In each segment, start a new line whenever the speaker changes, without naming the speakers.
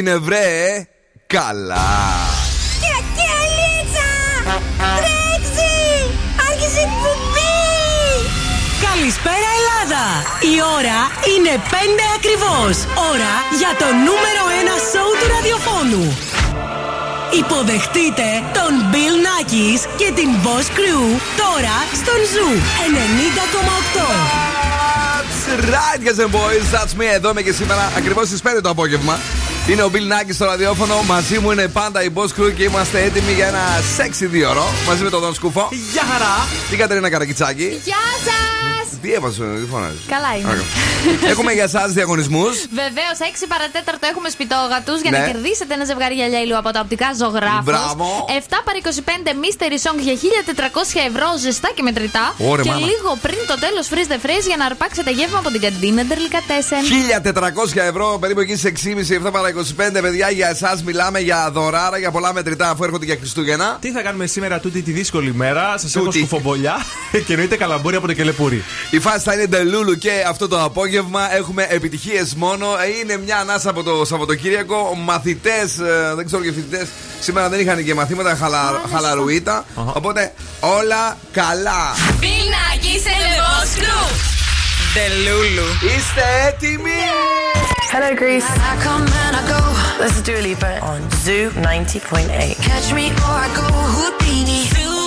έγινε βρε Καλά
Καλησπέρα Ελλάδα! Η ώρα είναι 5 ακριβώς. Ώρα για το νούμερο 1 σόου του ραδιοφώνου. Υποδεχτείτε τον Bill Nakis και την Boss Crew τώρα στον Zoo 90,8.
That's right, guys and boys. That's me. Εδώ είμαι και σήμερα ακριβώς στις 5 το απόγευμα. Είναι ο Bill Nackis στο ραδιόφωνο. Μαζί μου είναι πάντα η Boss Crew και είμαστε έτοιμοι για ένα sexy δύο ώρο. Μαζί με τον Δον Σκούφο.
Γεια χαρά!
Την Κατερίνα Καρακιτσάκη.
Γεια σας!
Τι έβαζε, τι φωνάζεις.
Καλά είμαι.
Έχουμε για εσάς διαγωνισμούς.
Βεβαίως, 6 παρατέταρτο έχουμε σπιτόγατους για
Ναι.
να κερδίσετε ένα ζευγάρι γυαλιά ήλιου από τα οπτικά ζωγράφους.
Μπράβο.
7 παρα 25 mystery song για 1400 ευρώ ζεστά και μετρητά.
Ωρε,
και
μάνα.
λίγο πριν το τέλος freeze the phrase για να αρπάξετε γεύμα από την καντίνα Ντερλικατέσεν.
1400 ευρώ, περίπου εκεί σε 6,5 7 παρα 25 παιδιά. Για εσάς μιλάμε για δωράρα, για πολλά μετρητά αφού έρχονται για Χριστούγεννα.
Τι θα κάνουμε σήμερα τούτη τη δύσκολη μέρα. Σα έχω
Τούτη.
σκουφομπολιά και εννοείται καλαμπούρι από το κελεπούρι.
Η φάση θα είναι ντελούλου και αυτό το απόγευμα έχουμε επιτυχίες μόνο. Ε, Είναι μια ανάσα από το Σαββατοκύριακο. Μαθητές, δεν ξέρω και φοιτητές, σήμερα δεν είχαν και μαθήματα χαλα, χαλαρουίτα. Οπότε όλα καλά.
Πινάκι σε λεβόσκρου!
Τελούλου.
Είστε έτοιμοι!
Hello, Greece. I come and I go. This is Dua Lipa on Zoo 90.8. Catch me or I go Houdini. I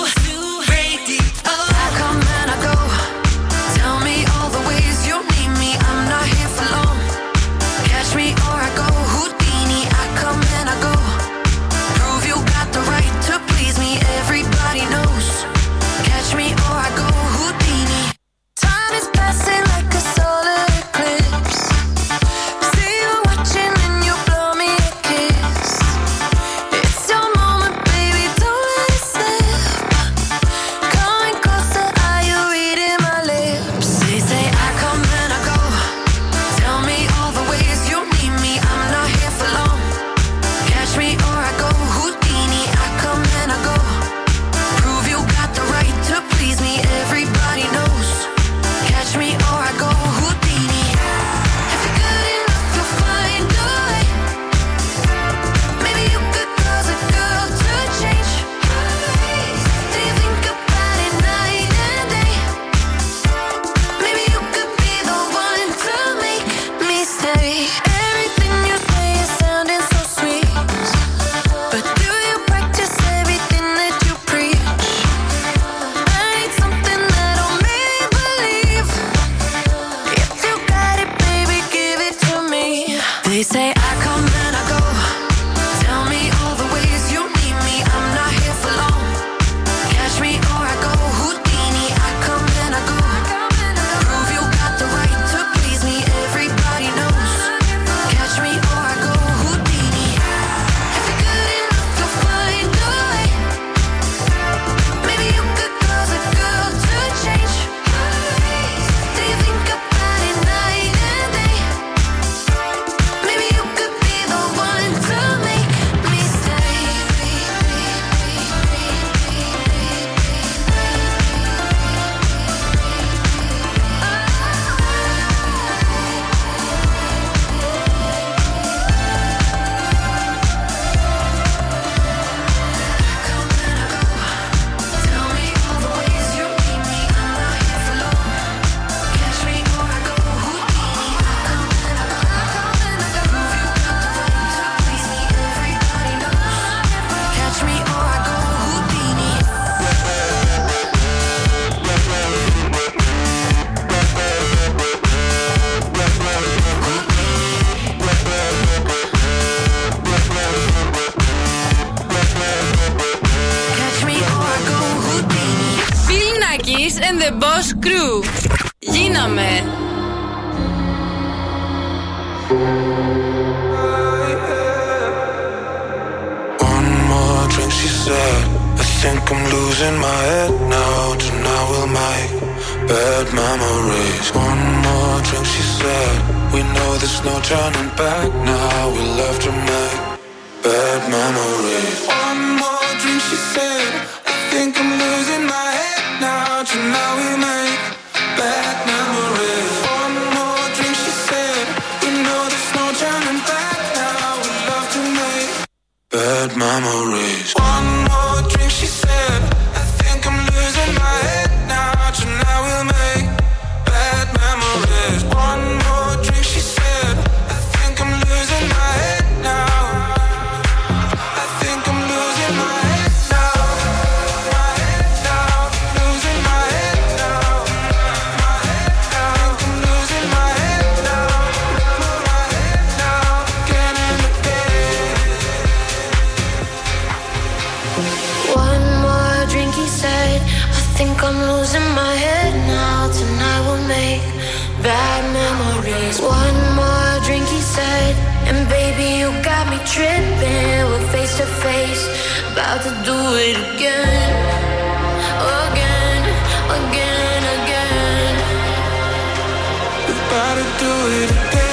do it.
again,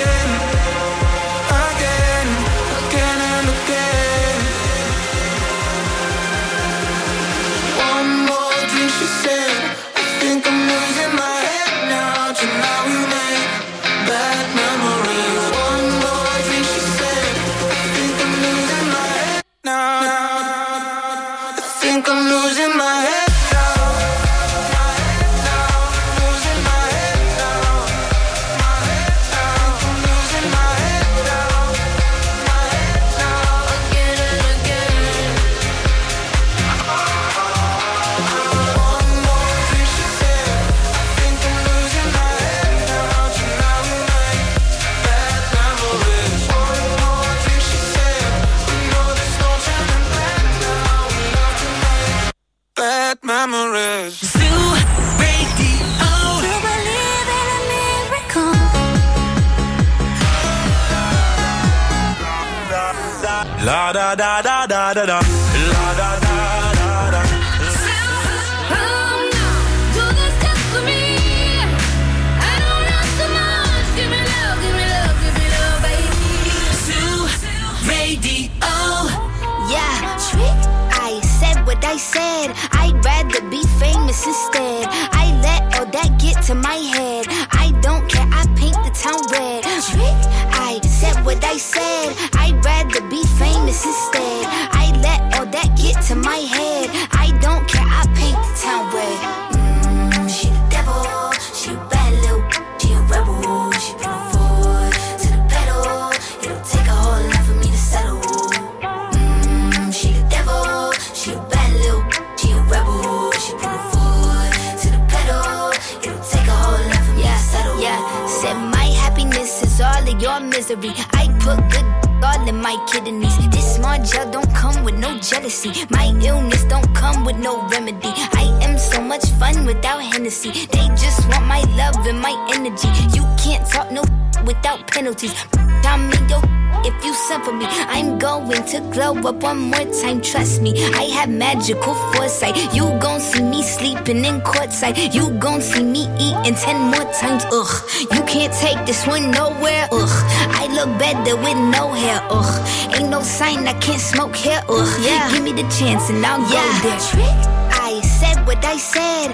magical foresight. You gon' see me sleeping in courtside. You gon' see me eating ten more times. Ugh, you can't take this one nowhere. Ugh, I look better with no hair. Ugh, ain't no sign I can't smoke hair. Ugh, yeah, give me the chance and I'll go there. Trick. I said what I said.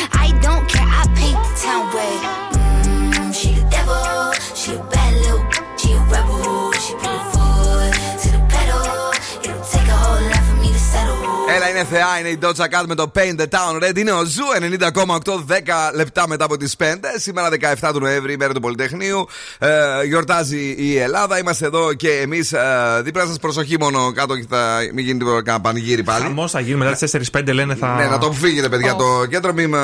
Είναι θεά, είναι η Doja Cat με το Paint the Town Red. Είναι ο Zoo 90,8 10 λεπτά μετά από τις 5. Σήμερα 17 του Νοέμβρη, ημέρα του Πολυτεχνείου. Ε, γιορτάζει η Ελλάδα. Είμαστε εδώ και εμείς ε, δίπλα σας. Προσοχή μόνο κάτω και θα μην γίνει τίποτα κανένα πανηγύρι πάλι.
Χαμός θα γίνει μετά τις 4-5 λένε θα.
Ναι, να το φύγετε, παιδιά, το κέντρο. Μην ε,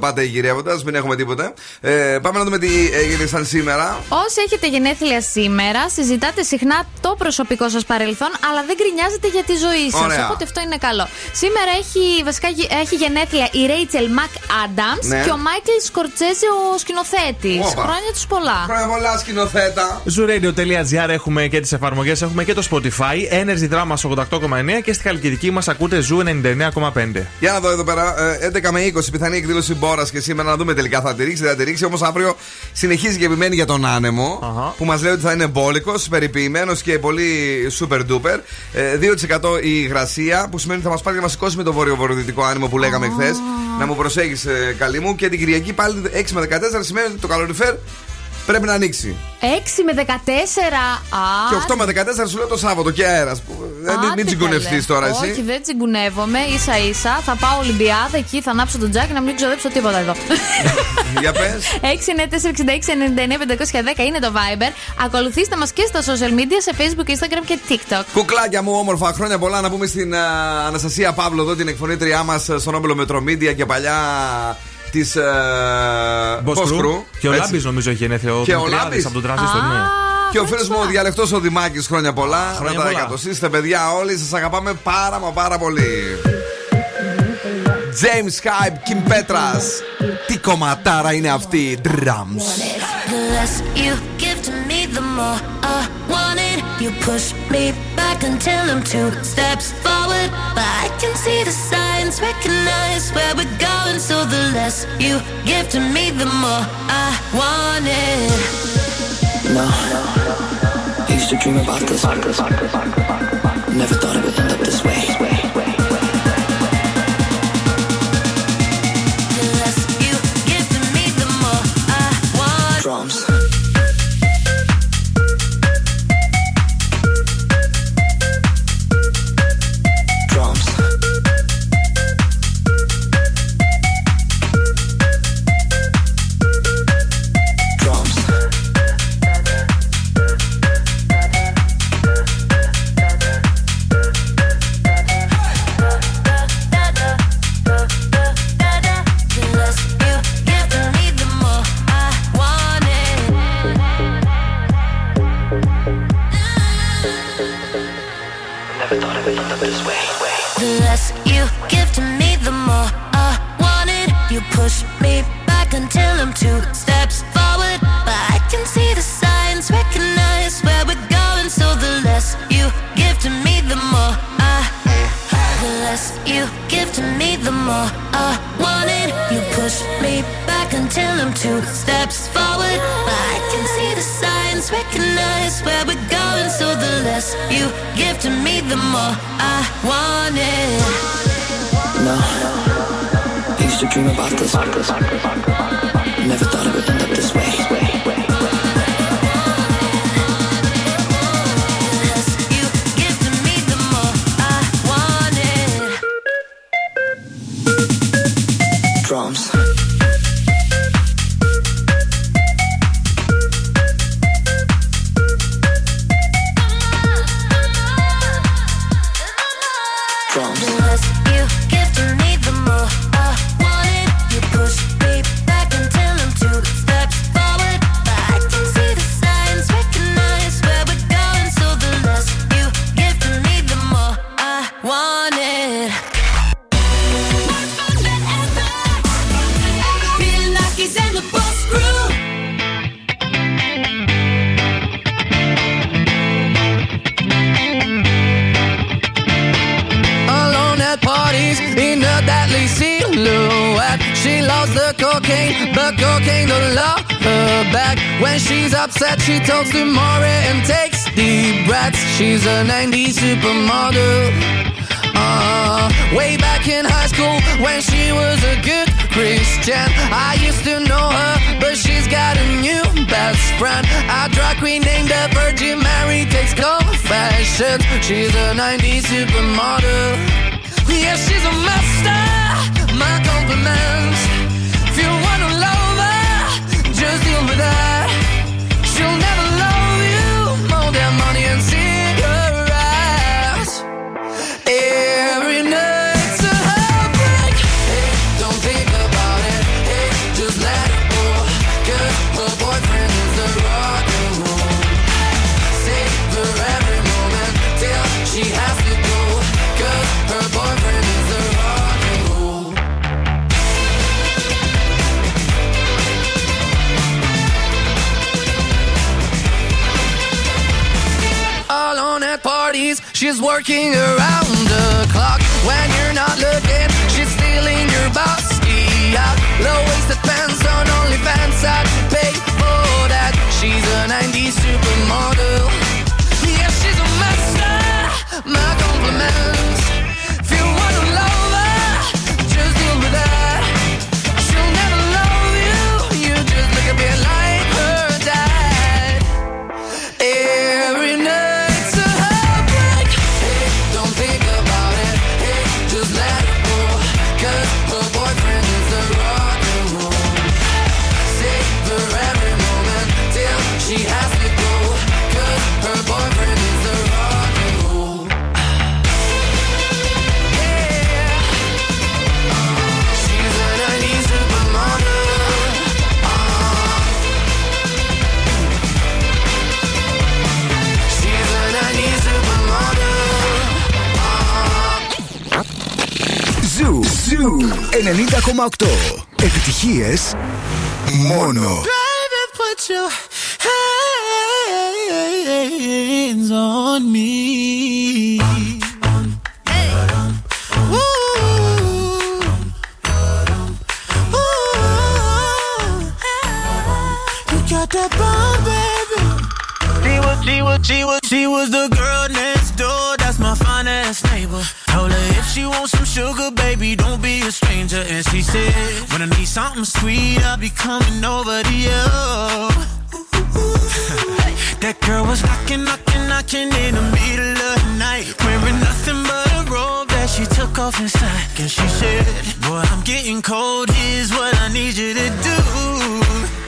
πάτε γυρεύοντας, μην έχουμε τίποτε. Ε, πάμε να δούμε τι έγινε σαν σήμερα.
Όσοι έχετε γενέθλια σήμερα, συζητάτε συχνά το προσωπικό σας παρελθόν, αλλά δεν γκρινιάζετε για τη ζωή σας.
Ωραία.
Οπότε αυτό είναι καλό. Σήμερα σήμερα έχει, βασικά, έχει γενέθλια η Ρέιτσελ Μακ Άνταμ
Ναι.
και ο Μάικλ Σκορτσέζε, ο σκηνοθέτης.
Όπα.
Χρόνια τους πολλά.
Χρόνια πολλά σκηνοθέτα.
Zooradio.gr έχουμε και τις εφαρμογές, έχουμε και το Spotify, Energy Drama 88,9 και στη Χαλκιδική μας ακούτε Zoo 99,5.
Για να δω εδώ πέρα, ε, 11 με 20 πιθανή εκδήλωση Μπόρας και σήμερα να δούμε τελικά θα τη ρίξει, δεν θα τη ρίξει. Όμως αύριο συνεχίζει και επιμένει για τον άνεμο
Αχα.
που μας λέει ότι θα είναι μπόλικος, περιποιημένος και πολύ super duper. Ε, 2% η υγρασία που σημαίνει ότι θα μας πάρει και να μας σηκώσει με το βόρειο-βορειοδυτικό άνεμο που λέγαμε χθες. Να μου προσέχεις, καλή μου. Και την Κυριακή πάλι 6 με 14 σημαίνει ότι το καλοριφέρ πρέπει να ανοίξει.
6 με 14. Α,
Και 8 με 14 σου λέω το Σάββατο και αέρας.
άντε,
Μην
καλέ.
τσιγκουνευτεί τώρα εσύ.
Όχι, δεν τσιγκουνεύομαι. σα ίσα θα πάω Ολυμπιάδα εκεί, θα ανάψω τον τζάκι να μην ξοδέψω τίποτα εδώ.
Για πες.
694-6699-510 είναι το Viber. Ακολουθήστε μας και στα social media σε Facebook, Instagram και TikTok.
Κουκλάκια μου, όμορφα χρόνια πολλά να πούμε στην α, Αναστασία Παύλο εδώ, την εκφωνήτριά μας στον Όμπελο Μετρομίδια και παλιά της Μποσκρού.
Και ο
Έτσι.
Λάμπης νομίζω έχει γενέθλια.
Και ο
Δημητριάδης
Λάμπης.
από τον τρανζίστορ, ναι.
Και ο φίλος μου ο διαλεκτός ο Δημάκης χρόνια πολλά.
Χρόνια
να τα
πολλά.
εκατοσύστε, παιδιά, όλοι σας αγαπάμε πάρα μα πάρα πολύ. James Hype, Kim Petras. Τι κομματάρα είναι αυτή, drums.
The less you give to me, the more I want it. You push me back until I'm two steps forward. But I can see the signs, recognize where we're going. So the less you give to me, the more I want it.
No. I used to dream about this. Never thought it would end
supermodel. Yeah, she's a master. My compliments. Working around the clock
90,8. Επιτυχίες μόνο.
Baby, put your hands on me. Ooh. Ooh. You got that bomb, baby. She was, she was, she was, she was the girl next door. That's my finest neighbor. Told her if she wants some sugar, baby, don't be a stranger. And she said, when I need something sweet, I'll be coming over to you. that girl was knocking, knocking, knocking in the middle of the night, wearing nothing but a robe that she took off inside. And she said, Boy, I'm getting cold. Here's what I need you to do.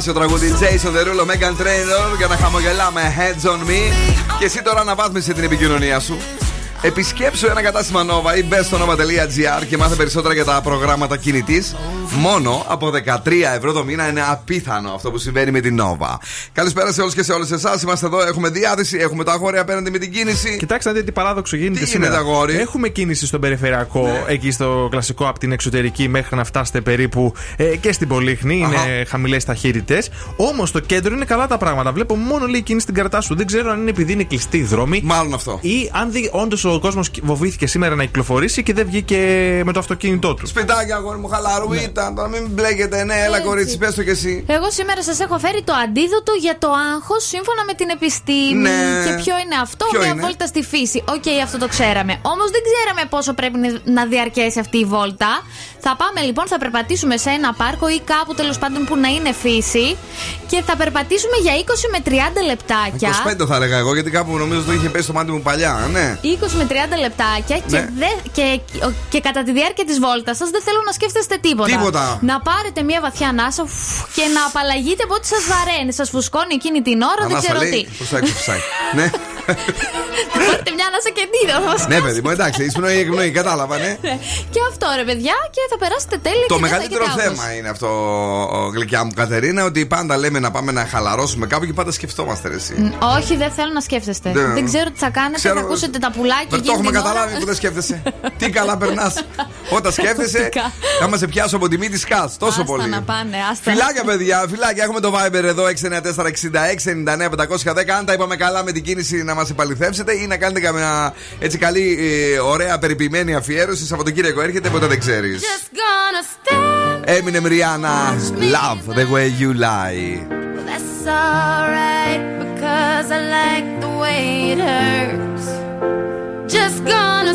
Θαυμάσιο τραγούδι. Jason Derulo, Megan Trainor για να χαμογελάμε. Heads on me. Και εσύ τώρα αναβάθμισε την επικοινωνία σου. Επισκέψου ένα κατάστημα Nova ή μπες στο nova.gr και μάθε περισσότερα για τα προγράμματα κινητής. Μόνο από 13 ευρώ το μήνα είναι απίθανο αυτό που συμβαίνει με την Nova. Καλησπέρα σε όλους και σε όλες εσάς. Είμαστε εδώ, έχουμε διάθεση, έχουμε τα αγόρια απέναντι με την κίνηση.
Κοιτάξτε να δείτε τι παράδοξο γίνεται
Τι
σήμερα.
γίνεται, αγόρι; Ναι.
Έχουμε κίνηση στον περιφερειακό, εκεί στο κλασικό από την εξωτερική μέχρι να φτάσετε περίπου ε, και στην Πολύχνη. Είναι χαμηλές ταχύτητες. Όμως στο κέντρο είναι καλά τα πράγματα. Βλέπω μόνο λίγη κίνηση στην Καρατάσου. Δεν ξέρω αν είναι επειδή είναι κλειστοί οι δρόμοι.
Μάλλον αυτό.
Ή αν όντως ο κόσμος φοβήθηκε σήμερα να κυκλοφορήσει και δεν βγήκε με το αυτοκίνητό του.
Σπιτάκια, αγόρι μου, χαλαρού
Ναι.
ήταν. Τώρα μην μπλέκετε. Ναι, έλα,
Έτσι.
κορίτσι, πες το κι εσύ.
Εγώ σήμερα σας έχω φέρει το αντίδοτο για το άγχος σύμφωνα με την επιστήμη.
Ναι.
Και ποιο είναι αυτό,
Ποιο
μια
είναι;
βόλτα στη φύση. Οκ, αυτό το ξέραμε. Όμως δεν ξέραμε πόσο πρέπει να διαρκέσει αυτή η βόλτα. Θα πάμε λοιπόν, θα περπατήσουμε σε ένα πάρκο ή κάπου τέλος πάντων που να είναι φύση και θα περπατήσουμε για 20 με 30 λεπτάκια.
25 θα έλεγα εγώ, γιατί κάπου νομίζω το είχε πέσει στο μάτι μου παλιά, ναι.
20 με 30 λεπτάκια και,
Ναι.
δε, και, και κατά τη διάρκεια της βόλτας σας δεν θέλω να σκέφτεστε τίποτα.
Τίποτα.
Να πάρετε μια βαθιά ανάσα φου, και να απαλλαγείτε από ό,τι σας βαραίνει. Σας φουσκώνει εκείνη την ώρα, δεν ξέρω τι.
Προς τα έξω φυσάει. Ναι,
Πάρτε μια ανάσα και τι θα μας
ναι, παιδί μου, εντάξει, ήσουν η εκπνοή, κατάλαβα, ναι.
Ναι. Και αυτό ρε παιδιά και θα περάσετε τέλεια
Το
και δεν θα
μεγαλύτερο
έχετε άγχος.
θέμα είναι αυτό, ο, γλυκιά μου Κατερίνα, ότι πάντα λέμε να πάμε να χαλαρώσουμε κάπου και πάντα σκεφτόμαστε ρε, εσύ.
Μ, Όχι, δεν θέλω να σκέφτεστε.
Δεν-
Δεν ξέρω τι θα κάνετε.
Ξέρω-
Θα ακούσετε τα πουλάκια
Δεν το
εκείνη
έχουμε
την ώρα.
καταλάβει που δεν σκέφτεσαι. Τι καλά περνάς. Όταν σκέφτεσαι,
Πραγματικά.
θα μα πιάσω από τη μύτη σκάτ. Τόσο
Άστα
πολύ.
να πάνε, άστα.
Φιλάκια, παιδιά, φιλάκια. Έχουμε το Viber εδώ 694-6699-510. Αν τα είπαμε καλά με την κίνηση να μας επαληθεύσετε ή να κάνετε καμιά έτσι καλή, ε, ωραία, περιποιημένη αφιέρωση. Σαββατοκύριακο έρχεται, ποτέ δεν ξέρεις.
Just gonna stand.
Έμεινε Rihanna, Love the way you lie.
That's alright because I like the way it hurts. Just gonna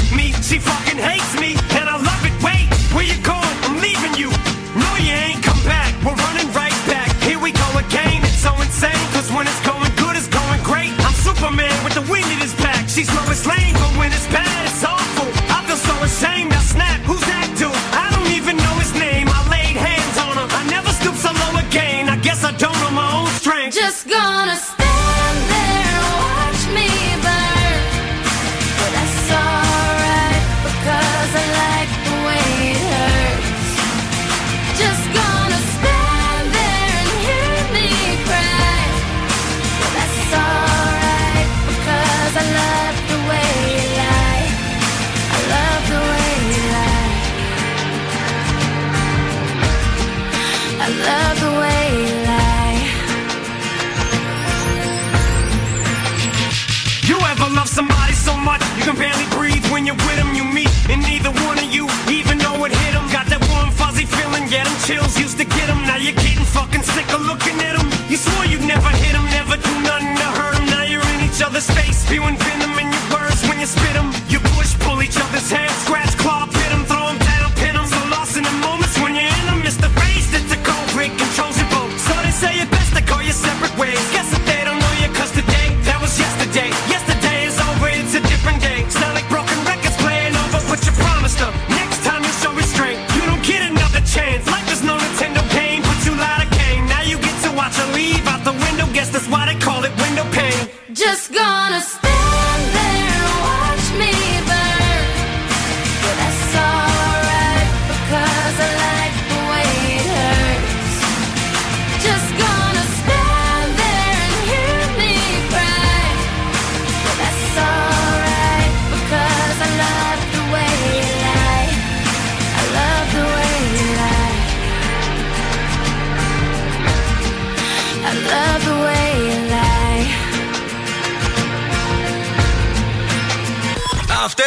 She fucking hates me, and I love it. Wait, where you going? I'm leaving you. No, you ain't come back. We're running right back. Here we go again. It's so insane. Cause when it's going good, it's going great. I'm Superman with the wind in his back. She's Lois looking at them. You swore you'd never hit them, never do nothing to hurt them. Now you're in each other's face, spewing venom in your words when you spit them. You push, pull each other's hair, scratch,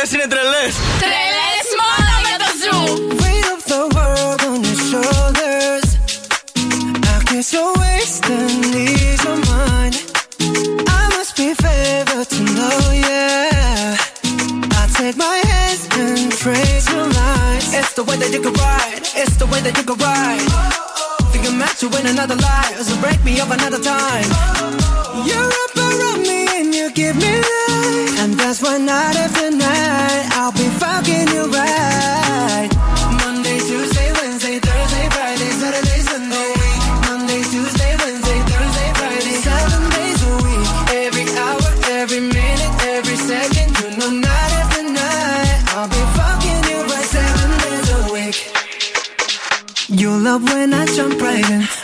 Αυτές είναι τρελές.
Τρελές μόνο με το ζου.
Weight of the world on your shoulders. I guess you're wasting ease of mine. I must be favored to know, yeah. I take my hands and trace your lines. It's the way that you can ride. It's the way that you can ride. Think I'm meant to win another life, so break me up another time. You're up around me and you give me life, and that's why night after night I'll be fucking you right. Monday, Tuesday, Wednesday, Thursday, Friday, Saturday, Sunday. Monday, Tuesday, Wednesday, Thursday, Friday, seven days a week. Every hour, every minute, every second, you know, night after night I'll be fucking you right, seven days a week. You love when I jump right in.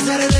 Saturday,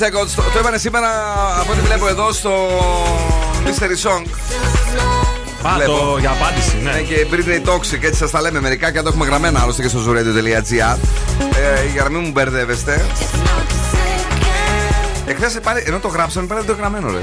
Seconds.
Το, το έβανε σήμερα από ό,τι βλέπω εδώ στο Mystery Song.
Α,
Βλέπω.
το για απάντηση, ναι.
Ναι, και Britney Toxic, έτσι σας τα λέμε μερικά και το έχουμε γραμμένα άλλωστε και στο zooradio.gr. Ε, για να μην μου μπερδεύεστε. Εχθές πάλι, ενώ το γράψαμε, πάλι το γραμμένο, ρε.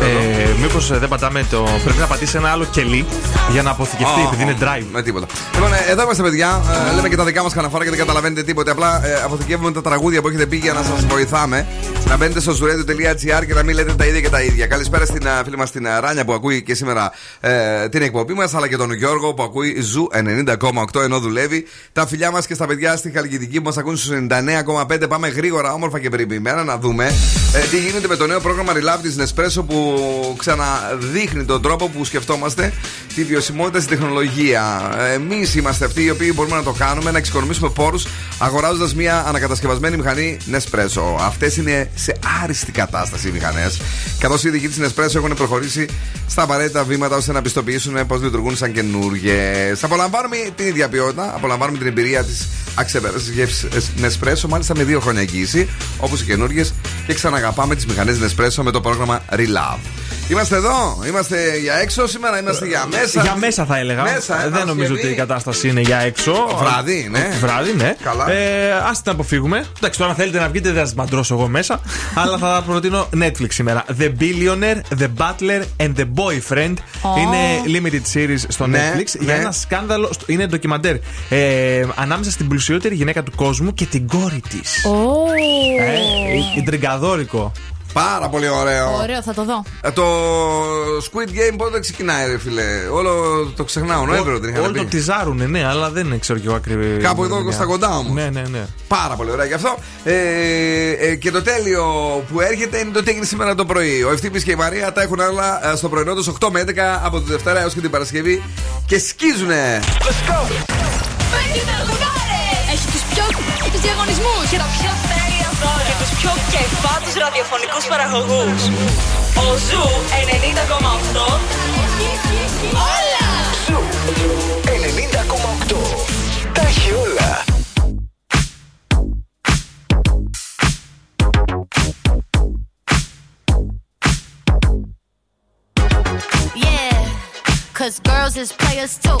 Ε, Μήπως δεν πατάμε το. Πρέπει να πατήσει ένα άλλο κελί για να αποθηκευτεί,
Α,
επειδή είναι drive.
Με τίποτα. Λοιπόν, ε, εδώ είμαστε, παιδιά. Ε, λέμε και τα δικά μας καναφορά και δεν καταλαβαίνετε τίποτα. Απλά ε, αποθηκεύουμε τα τραγούδια που έχετε πει για να σας βοηθάμε. Να μπαίνετε στο zooradio.gr και να μην λέτε τα ίδια και τα ίδια. Καλησπέρα στην ε, φίλη μας την ε, Ράνια που ακούει και σήμερα ε, την εκπομπή μας, αλλά και τον Γιώργο που ακούει Zoo 90,8 ενώ δουλεύει. Τα φιλιά μας και στα παιδιά στη Χαλκιδική που μας ακούν στους 99,5. Πάμε γρήγορα, όμορφα και περιποιημένα να δούμε ε, τι γίνεται με το νέο πρόγραμμα Relove της Nespresso που ξαναδείχνει τον τρόπο που σκεφτόμαστε τη βιωσιμότητα στην τεχνολογία. Εμείς είμαστε αυτοί οι οποίοι μπορούμε να το κάνουμε, να εξοικονομήσουμε πόρους αγοράζοντας μια ανακατασκευασμένη μηχανή Nespresso. Αυτές είναι σε άριστη κατάσταση οι μηχανές, καθώς οι ειδικοί της Nespresso έχουν προχωρήσει στα απαραίτητα βήματα ώστε να πιστοποιήσουν πώς λειτουργούν σαν καινούργιες. Απολαμβάνουμε την ίδια ποιότητα, απολαμβάνουμε την εμπειρία της αξεπέραστη γεύσης Nespresso, μάλιστα με δύο χρόνια εγγύηση, όπως οι καινούργιες, και ξαναγαπάμε τις μηχανές Nespresso με το πρόγραμμα Relove. Είμαστε εδώ, είμαστε για έξω σήμερα, είμαστε για μέσα.
Για μέσα θα έλεγα.
Μέσα, ε,
δεν νομίζω
Παρασκευή.
ότι η κατάσταση είναι για έξω.
Βράδυ, ναι.
Βράδυ, ναι.
Καλά.
Ε, Α την αποφύγουμε. Εντάξει, τώρα θέλετε να βγείτε, δεν θα σας μαντρώσω εγώ μέσα. αλλά θα προτείνω Netflix σήμερα. The Billionaire, The Butler and The Boyfriend.
Ω.
Είναι limited series στο
Ναι,
Netflix για
ναι.
ένα σκάνδαλο. στο- Είναι ντοκιμαντέρ. Ε, ανάμεσα στην πλουσιότερη γυναίκα του κόσμου και την κόρη της.
Ω.
Ε, Ιντριγκαδόρικο.
Πάρα πολύ ωραίο.
Ωραίο, θα το δω.
Ε, Το Squid Game πότε ξεκινάει, ρε φίλε; Όλο το ξεχνάω. Νοέμβριο την είχατε
Όλοι το
πει.
τυζάρουνε, ναι, αλλά δεν ξέρω κι εγώ ακριβώ.
Κάπου εδώ στα κοντά όμως.
Ναι, ναι, ναι.
Πάρα πολύ ωραία γι' αυτό. Ε, ε, και το τέλειο που έρχεται είναι το τι έγινε σήμερα το πρωί. Ο Ευθύμη και η Μαρία τα έχουν όλα ε, στο πρωινό τους 8 με 11 από τη Δευτέρα έως και την Παρασκευή και σκίζουνε.
Έχει τους πιο τους διαγωνισμούς και τα πιο τέλεια δώρα και τους πιο κεφάτους ραδιοφωνικούς παραγωγούς. Ο Ζου 90,8 Όλα!
Ζου 90,8. Τα έχει όλα.
Yeah, cause girls is players too.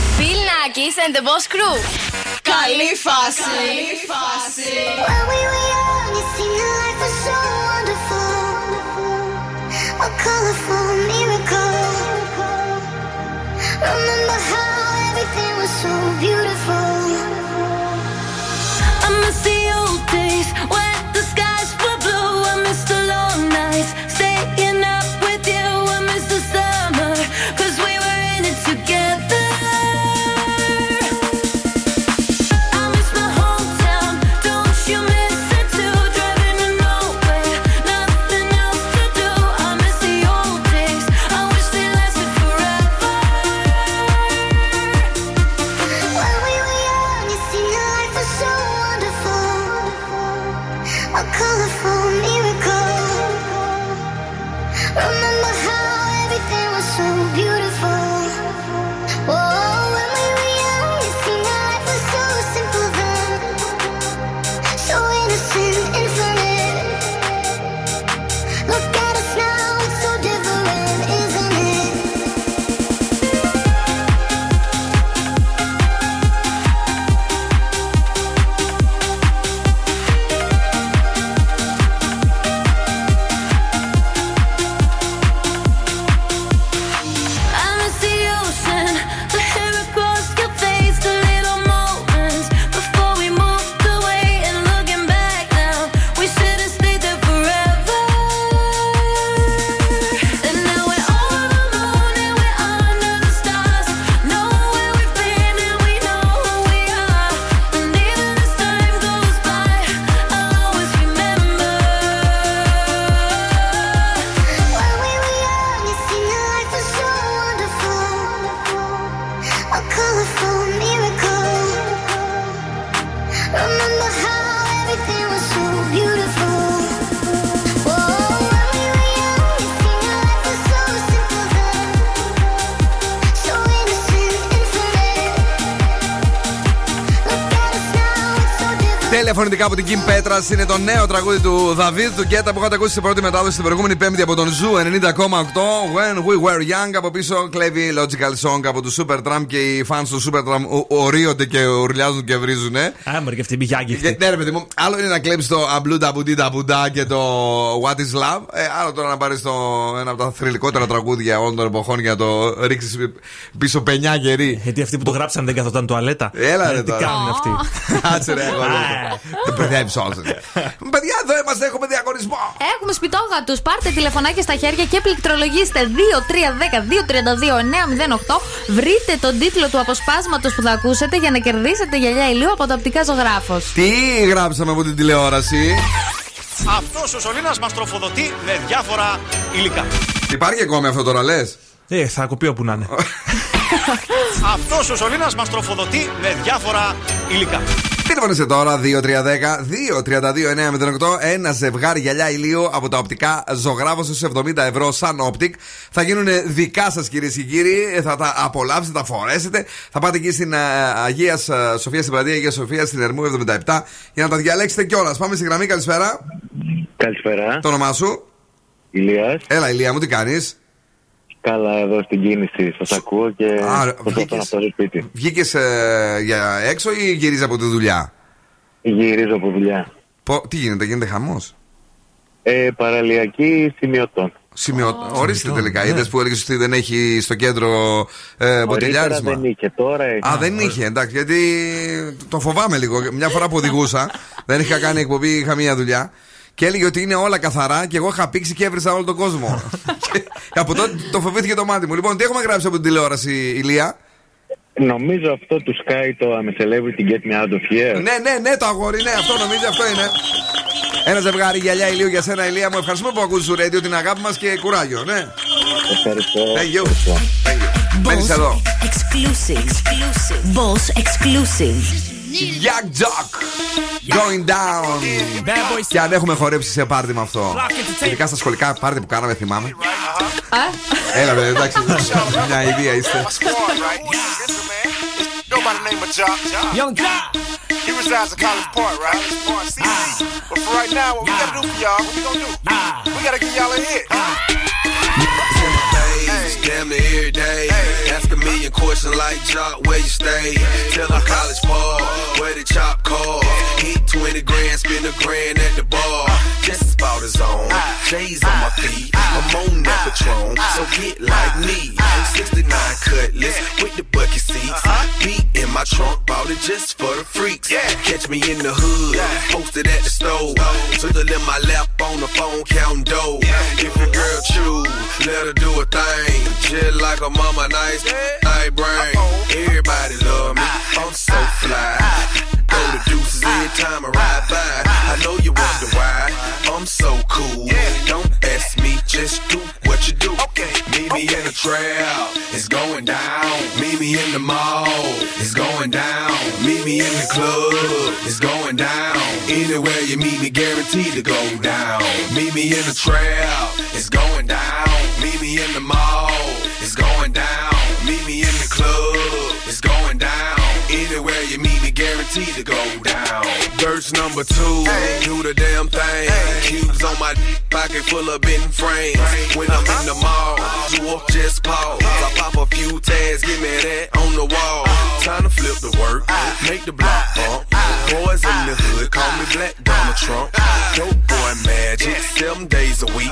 Bill Nackis and the Boss Crew. Καλή φάση. Καλή φάση.
When we were young, it seemed that life was so wonderful. A colorful miracle. Remember how everything was so beautiful.
Τέλεια φωνητικά από την Kim Petras είναι το νέο τραγούδι του Δαβίδ του Γκέτα που είχατε ακούσει στην πρώτη μετάδοση την προηγούμενη Πέμπτη από τον Zoo 90,8. When we were young. Από πίσω κλέβει Logical Song από τους Supertramp και οι fans του Supertramp ο- ωρύονται και ουρλιάζουν και βρίζουν.
Άμερ και αυτή η μπιγιάγκη.
Ναι, ρε παιδί μου, άλλο είναι να κλέψεις το Αμπλού Ταμπουντί Ταμπουντά και το What is Love. Ε, άλλο τώρα να πάρεις ένα από τα θρυλικότερα τραγούδια όλων των εποχών και να το ρίξεις πίσω πενιά γερή.
Γιατί αυτοί που το γράψαν δεν καθόταν τουαλέτα.
Έλα,
Ε,
ρε,
Τι
τώρα.
κάνουν αυτοί;
Κάτσε ρε, εγώ. Δεν μπερδεύεις όλους. Παιδιά, εδώ είμαστε, έχουμε διαγωνισμό.
Έχουμε σπιτόγατους. Πάρτε τηλεφωνάκια στα χέρια και πληκτρολογήστε 2-3-10-2-32-908. Βρείτε τον τίτλο του αποσπάσματος που θα ακούσετε για να κερδίσετε γυαλιά ηλίου από το οπτικά ζωγράφος.
Τι γράψαμε από την τηλεόραση;
Αυτός ο σωλήνας μας τροφοδοτεί με διάφορα υλικά.
Υπάρχει ακόμη αυτό τώρα, λες;
Ε, θα κοπεί όπου να είναι.
Αυτός ο σωλήνας μας τροφοδοτεί με διάφορα υλικά.
Τηλεφωνήστε τώρα 2-3-10-2-32-908. Ένα ζευγάρι γυαλιά ηλίου από τα οπτικά ζωγράφος στους 70 ευρώ σαν optic. Θα γίνουν δικά σας κυρίες και κύριοι. Ε, Θα τα απολαύσετε, τα φορέσετε. Θα πάτε εκεί στην ε, Αγία ε, Σοφία στην πλατεία Αγία Σοφία στην Ερμού 77 για να τα διαλέξετε κιόλας. Πάμε στη γραμμή, καλησπέρα.
Καλησπέρα.
Το όνομά σου;
Ηλίας.
Έλα, Ηλία μου, τι κάνεις;
Καλά εδώ στην κίνηση. Σας ακούω και
Α,
προσπαθώ να φτάσω σπίτι.
Βγήκες για έξω ή γυρίζεις από τη δουλειά;
Γυρίζω από δουλειά.
Πο- τι γίνεται, γίνεται χαμός;
Ε, παραλιακή σημειωτών.
Σημειώ... Ορίστε τελικά.
ναι.
Είδες που έλεγες ότι δεν έχει στο κέντρο ε,
Νωρίτερα
μποτιλιάρισμα;
δεν είχε, τώρα έχει.
Α, δεν είχε, εντάξει, γιατί το φοβάμαι λίγο. Μια φορά που οδηγούσα, δεν είχα κάνει εκπομπή, είχα μία δουλειά. Και έλεγε ότι είναι όλα καθαρά και εγώ είχα πήξει και έβρισα όλο τον κόσμο. και από τότε το φοβήθηκε το μάτι μου. Λοιπόν, τι έχουμε γράψει από την τηλεόραση, Ηλία;
Νομίζω αυτό του Sky το I'm a celebrity get me out of here.
Ναι, ναι, ναι, το αγόρι, ναι, αυτό νομίζει, αυτό είναι. Ένα ζευγάρι γυαλιά ηλίου για σένα, Ηλία μου. Ευχαριστούμε που ακούς στο radio την αγάπη μας και κουράγιο, ναι.
Ευχαριστώ.
Thank you. Thank you. Μένεις εδώ.
Exclusive. Boss exclusive.
Young Jock Going down Και αν έχουμε χορέψει σε πάρτι με αυτό Ειδικά στα σχολικά πάρτι που κάναμε θυμάμαι Έλα βέβαια εντάξει Μια ιδέα είστε
Go by the name of Jock. Young Jock. He resides in College Park, right? Park C. But for right now, what we gotta do for y'all, what we gonna do? We gotta give y'all a hit.
Damn near every day. Ask a million questions like Jock, where you stay? Tell them college ball, where the chop call. Hit 20 grand, spend a grand at the bar. Just about his own. J's on my feet. I'm on that Patron, so get like me. 69 cutlass with the bucket seats. Beat in my trunk, bought it just for the freaks. Catch me in the hood, posted at the stove. Twiddle in my lap on the phone, counting dough. If your girl choose, let her do a thing. Just like a mama, nice, night brain. Everybody love me, I'm so fly. Throw the deuces every time I ride by. I know you wonder why I'm so cool. Don't ask me, just do what you do. Meet me in the trail, it's going down. Meet me in the mall, it's going down. Meet me in the club, it's going down. Anywhere you meet me, guaranteed to go down. Meet me in the trail, it's going down. Me in the mall, it's going down. Meet me in the club, it's going down. Anywhere you meet me, guaranteed to go down. Verse number two, do the damn thing. Cubes on my pocket full of bent frames. When I'm in the mall, you just pause. I pop a few tags, give me that on the wall. Time to flip the work, make the block bump. Boys in the hood call me Black Donald Trump. Dope boy magic, seven days a week.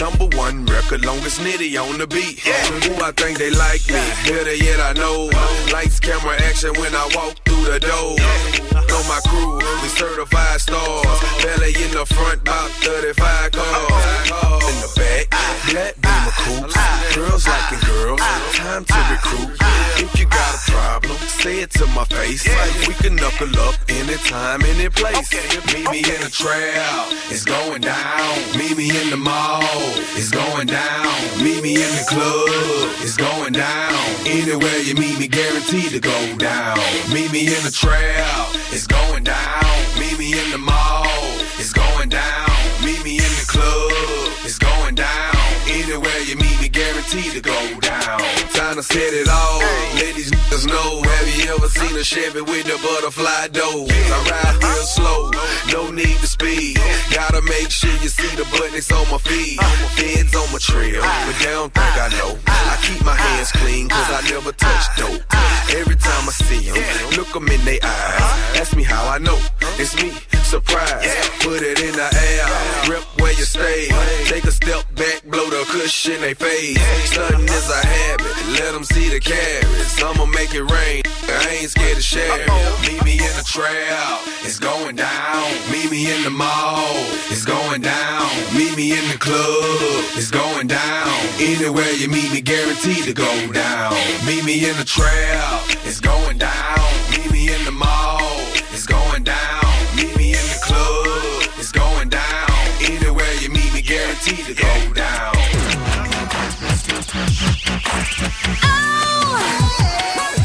Number one record, longest nitty on the beat. Who I think they like me, better yet I know. Lights, camera, action when I walk through the door. Know my crew, we certified stars. Belly in the front, about 35 cars. In the back, black beamer coops. Girls liking girls, time to recruit. If you got a problem, say it to my face. We can knuckle up anytime, any place. Meet me in the trail, it's going down. Meet me in the mall, it's going down. Meet me in the club, it's going down. Anywhere you meet me, guaranteed to go down. Meet me in the trail, it's going down. Meet me in the mall, it's going down. Meet me in the club, it's going down. Anywhere you meet me, guaranteed to go down. To set it off. Let these niggas know. Have you ever seen a Chevy with the butterfly doors? I ride real slow, no need to speed. Gotta make sure you see the buttons on my feet. Feds on my trail, but they don't think I know. I keep my hands clean, cause I never touch dope. Every time I see them, look them in their eyes. Ask me how I know. It's me, surprise. Put it in the air, rip where you stay. Take a step back, blow the cushion they face. Sudden is a habit, let them see the carrots. I'ma make it rain. I ain't scared to share. Meet me in the trail, it's going down. Meet me in the mall, it's going down. Meet me in the club, it's going down. Anywhere you meet me, guaranteed to go down. Meet me in the trail, it's going down. Meet me in the mall, guaranteed to go down. Zoo.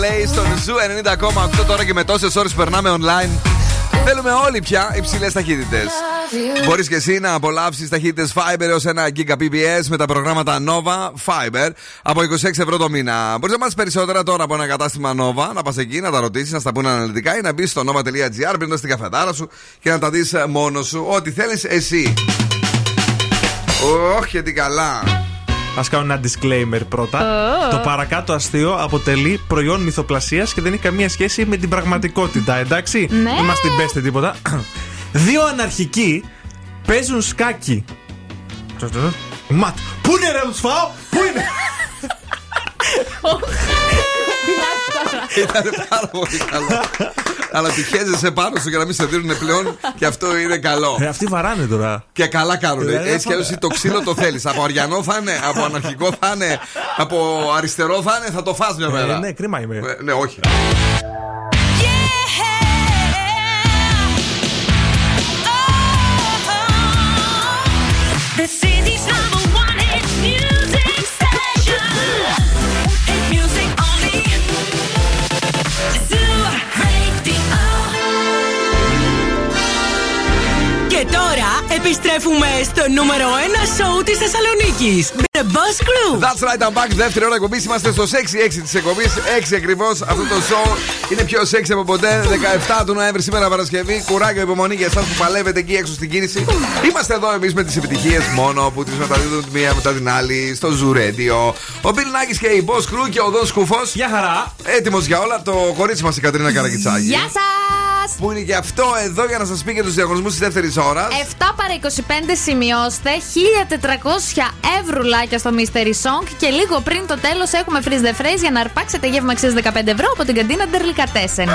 Playmen Hadley στον Zoo 90,8 τώρα και με τόσες ώρες περνάμε online. Θέλουμε όλοι πια υψηλές ταχύτητες. Μπορείς και εσύ να απολαύσεις ταχύτητες Fiber έως 1 Gbps με τα προγράμματα Nova Fiber από 26 ευρώ το μήνα. Μπορείς να μάθεις περισσότερα τώρα από ένα κατάστημα Nova, να πας εκεί, να τα ρωτήσεις, να στα πούνε αναλυτικά ή να μπεις στο nova.gr, μπαίνοντας στην καφετάρα σου και να τα δεις μόνος σου. Ό,τι θέλεις εσύ. Όχι, τι καλά.
Α κάνω ένα disclaimer πρώτα.
Oh.
Το παρακάτω αστείο αποτελεί προϊόν μυθοπλασίας και δεν έχει καμία σχέση με την πραγματικότητα, εντάξει;
Ναι.
Μην μα την πέστε τίποτα. Δύο αναρχικοί παίζουν σκάκι. Ματ. Πού είναι ρε, τους φάω! Πού είναι!
Ήταν πάρα πολύ καλό. Αλλά τυχαίζεσαι πάνω σου για να μην σε δίνουν πλέον και αυτό είναι καλό.
Ε, αυτοί βαράνε τώρα.
Και καλά κάνουν.
Ε,
Έτσι κι αλλιώ το ξύλο το θέλεις. Από αριανό θα είναι, από αναρχικό θα είναι, από αριστερό θα είναι, θα το φας μια μέρα.
Ε, ναι, κρίμα είμαι.
Ε, ναι, όχι.
The city's number
Τώρα επιστρέφουμε στο νούμερο 1 σοου της Θεσσαλονίκης. The Boss Crew.
That's right, I'm back. Δεύτερη ώρα εκπομπής. Είμαστε στο 6-6 της εκπομπής. 6 ακριβώς. Αυτό το show είναι πιο σεξ από ποτέ. 17 του Νοέμβρη σήμερα Παρασκευή. Κουράγιο, υπομονή για εσάς που παλεύετε εκεί έξω στην κίνηση. Είμαστε εδώ εμείς με τις επιτυχίες μόνο που τις μεταδίδουν τη μία μετά την άλλη στο Zoo Radio. Ο Bill Nackis και η Boss Crew και ο Δον Σκούφο.
Γεια χαρά.
Έτοιμος για όλα. Το κορίτσι μας η Κατρίνα Καρακιτσάκη.
Γεια σας!
Που είναι και αυτό εδώ για να σας πει για τους διαγωνισμούς της δεύτερης ώρας.
7 παρα 25 σημειώστε 1400 ευρουλάκια στο Mystery Song και λίγο πριν το τέλος έχουμε freeze the phrase για να αρπάξετε γεύμα αξίας 15 ευρώ από την καντίνα Ντερλικατέσεν.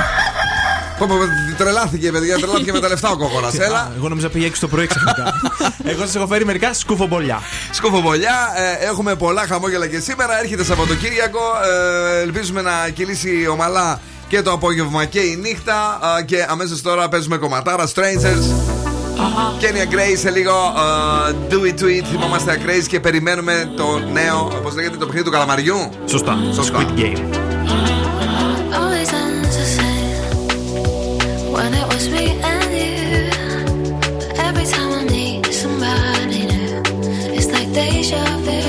Πω, πω, πω, τρελάθηκε, παιδιά, τρελάθηκε με τα λεφτά ο κόκορα. Έλα.
Εγώ νόμιζα πήγε 6 το πρωί ξαφνικά. Εγώ σας έχω φέρει μερικά σκουφομπολιά.
Σκουφομπολιά, ε, έχουμε πολλά χαμόγελα και σήμερα. Έρχεται Σαββατοκύριακο. Ε, ελπίζουμε να κυλήσει ομαλά και το απόγευμα και η νύχτα. ε, και αμέσως τώρα παίζουμε κομματάρα Strangers. Κένια Grace σε λίγο ε, Do It To It. Θυμόμαστε Grace και περιμένουμε το νέο, όπως λέγεται, το παιχνίδι του καλαμαριού.
Σωστά.
Σωστά.
Squid Game.
Always ends the same when it was me and you. But every time I meet somebody new, it's like deja vu.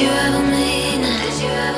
You ever mean? And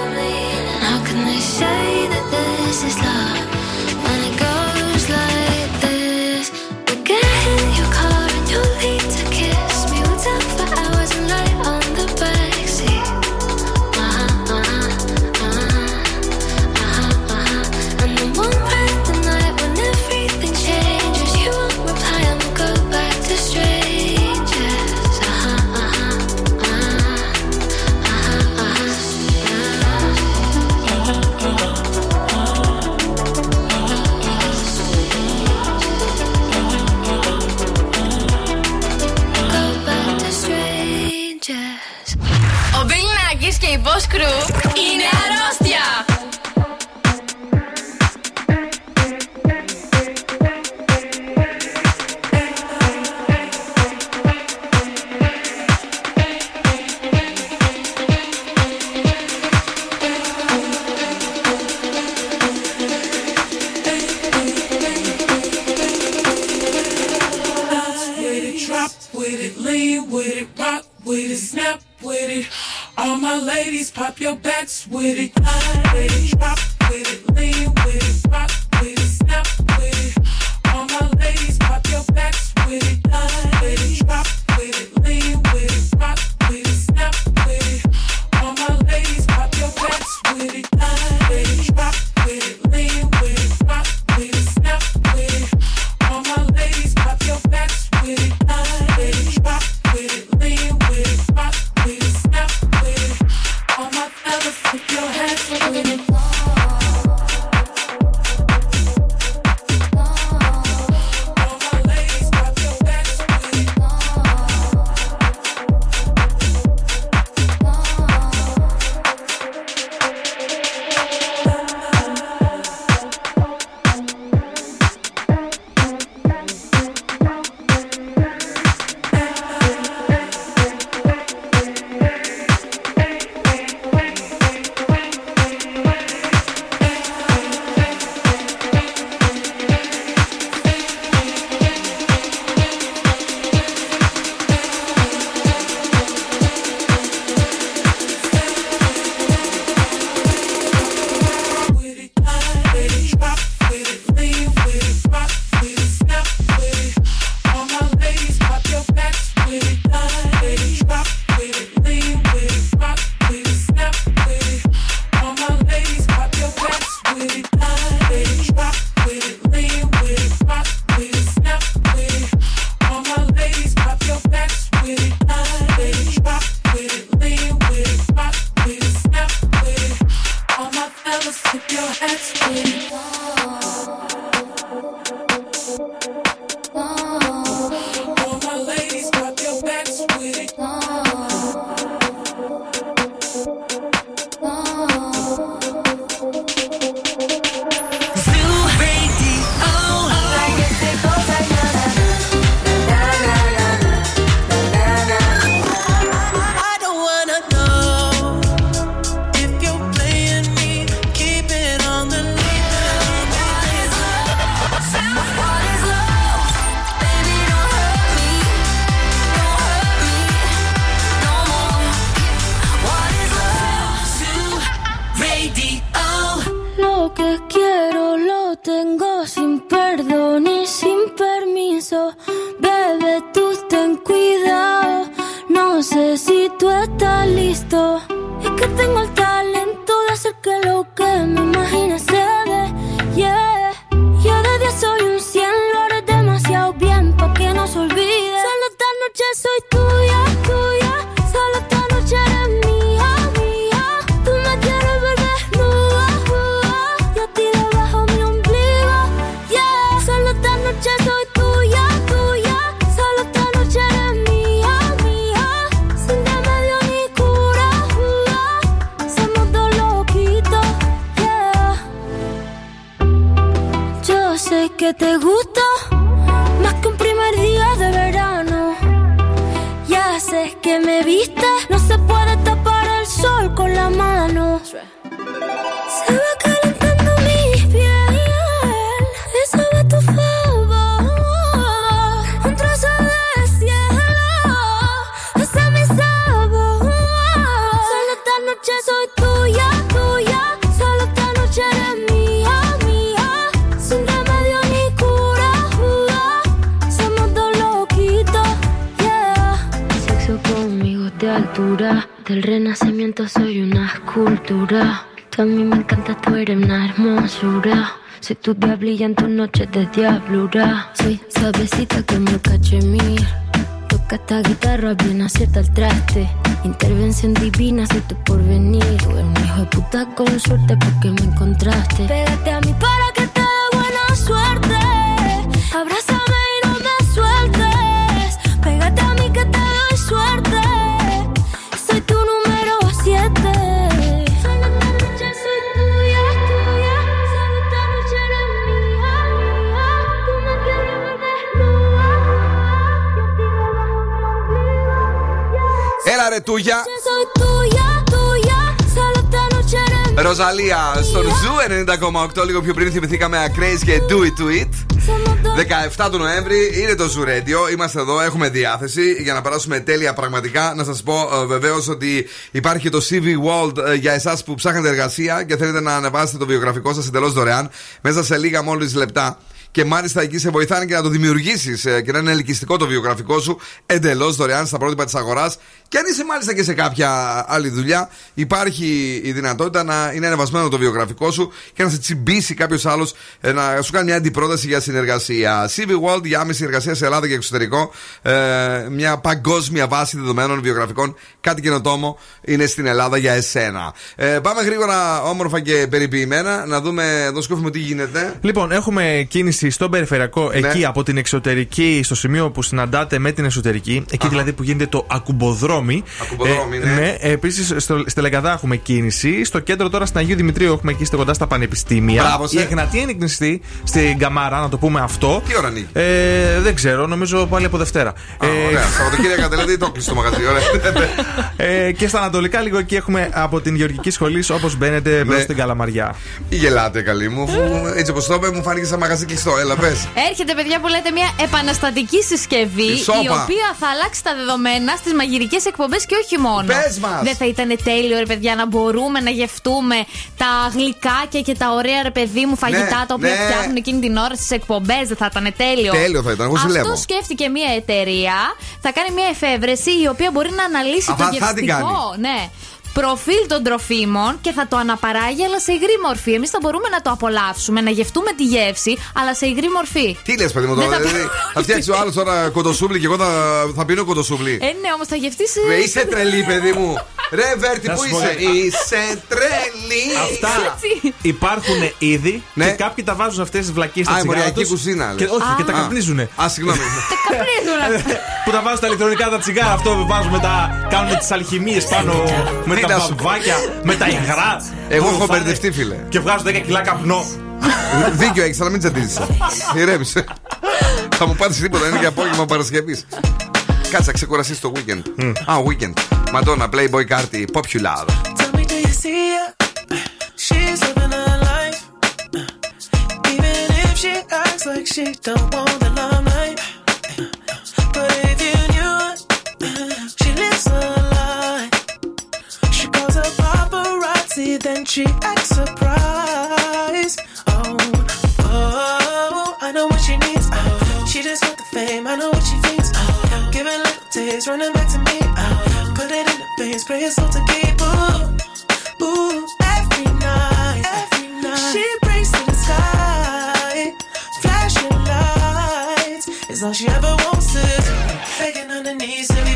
ladies, pop your backs with it. With drop
tu diablilla en tus noches de diablura. Soy suavecita como cachemir. Toca esta guitarra bien acierta el traste. Intervención divina, soy tu porvenir. Tú eres un hijo de puta con suerte porque me encontraste. Pégate a mí para que te dé buena suerte. Eres mía.
Rosalía στον Zoo 90,8. Λίγο πιο πριν θυμηθήκαμε Acraze και Do It To It. 17 του Νοέμβρη είναι το Zoo Radio. Είμαστε εδώ, έχουμε διάθεση για να περάσουμε τέλεια πραγματικά. Να σας πω βεβαίως ότι υπάρχει και το CV World ε, για εσάς που ψάχνετε εργασία και θέλετε να ανεβάσετε το βιογραφικό σας εντελώς δωρεάν μέσα σε λίγα μόλις λεπτά. Και μάλιστα εκεί σε βοηθάνε και να το δημιουργήσεις και να είναι ελκυστικό το βιογραφικό σου εντελώς δωρεάν στα πρότυπα της αγοράς. Και αν είσαι μάλιστα και σε κάποια άλλη δουλειά, υπάρχει η δυνατότητα να είναι ανεβασμένο το βιογραφικό σου και να σε τσιμπήσει κάποιος άλλος να σου κάνει μια αντιπρόταση για συνεργασία. CV World για άμεση εργασία σε Ελλάδα και εξωτερικό. Ε, μια παγκόσμια βάση δεδομένων βιογραφικών. Κάτι καινοτόμο είναι στην Ελλάδα για εσένα. Ε, πάμε γρήγορα, όμορφα και περιποιημένα, να δούμε εδώ σκόφουμε τι γίνεται.
Λοιπόν, έχουμε κίνηση στον περιφερειακό, εκεί από την εξωτερική, στο σημείο που συναντάτε με την εσωτερική, εκεί δηλαδή που γίνεται το ακουμποδρόμι.
Ακουμποδρόμι, ναι.
ναι. Επίσης, στη Λεγκαδά έχουμε κίνηση. Στο κέντρο τώρα στην Αγίου Δημητρίου έχουμε εκεί είστε κοντά στα πανεπιστήμια.
Μπράβο, σε.
Η Εγνατία είναι κλειστή στην Καμάρα, να το πούμε αυτό.
Τι ώρα ανοίγει;
Ε, δεν ξέρω, νομίζω πάλι από Δευτέρα.
Α, ωραία. Σαββατοκύριακα δηλαδή το κλειστό μαγαζί, ωραία.
Ε, και στα Ανατολικά λίγο εκεί έχουμε από την Γεωργική Σχολή όπως μπαίνετε προς την Καλαμαριά.
Γελάτε, καλή μου, αφού έτσι όπως το είπε, μου φάνηκε σαν μαγαζί κλειστό. Έλα, πες.
Έρχεται, παιδιά, που λέτε μια επαναστατική συσκευή
Η σόπα.
η οποία θα αλλάξει τα δεδομένα στις μαγειρικές εκπομπές και όχι μόνο.
Πες μας.
Δεν θα ήταν τέλειο, ρε παιδιά, να μπορούμε να γευτούμε τα γλυκάκια και τα ωραία, ρε παιδί μου, φαγητά
Ναι,
τα οποία
ναι.
φτιάχνουν εκείνη την ώρα στις εκπομπές. Δεν θα ήταν τέλειο.
Τέλειο θα ήταν, εγώ
Αυτό
ζηλεύω.
σκέφτηκε μια εταιρεία. Θα κάνει μια εφεύρεση η οποία μπορεί να αναλύσει
Α,
το
θα- θα την
γευστικό. Ναι. Προφίλ των τροφίμων και θα το αναπαράγει, αλλά σε υγρή μορφή. Εμείς θα μπορούμε να το απολαύσουμε, να γευτούμε τη γεύση, αλλά σε υγρή μορφή.
Τι λες, παιδί μου
Δεν
τώρα,
θα-
δηλαδή, θα φτιάξεις ο άλλος τώρα κοντοσούβλι και εγώ θα, θα πίνω κοντοσούβλι.
Ε, ναι, όμως θα γευτείς.
Ρε, είσαι τρελή, παιδί μου. Ρε, Βέρτη,
Να
πού
σου πω,
είσαι;
ε,
Είσαι τρελή.
Αυτά υπάρχουν ήδη και κάποιοι τα βάζουν αυτές τις βλακίες στα
Ναι. Α, η
τσιγάρα
μοριακή
τους
κουζίνα,
Και,
λες.
όχι, και τα
Α.
καπνίζουνε.
Α, συγγνώμη.
που τα βάζουν στα ηλεκτρονικά τα τσιγάρα αυτό που βάζουν μετά. Κάνουν τις αλχημίες πάνω με
Τι
τα
να σου πω.
βαμβάκια, με τα υγρά.
Εγώ
Που
έχω
φάνε
μπερδευτεί, φίλε.
Και βγάζουν 10 κιλά καπνό.
Δίκιο έχεις, αλλά μην τσαντίζει. Ηρέμησε. Θα μου πάρεις τίποτα, είναι και απόγευμα Παρασκευής. Κάτσε να ξεκουραστείς το weekend. Α, weekend. Madonna, Playboy Carti, Popular.
Tell me, do you see her? She's living her life. Even if she acts like she don't want the limelight. But if you knew her, she lives a party, then she acts surprised. Oh, oh, I know what she needs. Oh, she just want the fame,
I know what she thinks. Oh, giving little days, running back to me. Oh, put it in the veins, pray it's all to keep. Ooh, ooh, every night, every night. She breaks to the sky, flashing lights. It's all she ever wants is begging on her knees to
me.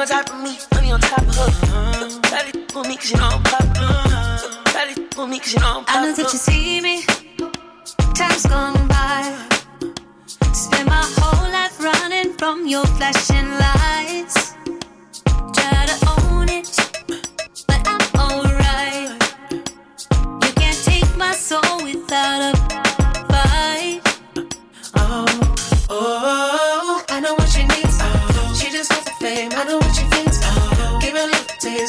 On top of me, money on top of her. Try to with me cause you know I'm popular. To with me cause you know I'm
I know that you see me. Time's gone by. Spend my whole life running from your flashing lights. Try to own it, but I'm alright. You can't take my soul without a fight.
Oh, oh, oh.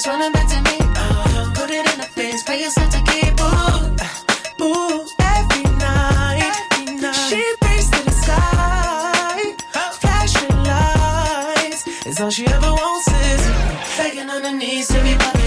Little taste, running back to me. Oh, put it in her face, pay yourself to keep. Ooh, ooh, every night, every night. She prays to the sky, flashing lights. It's all she ever wants is begging on her knees to be popular.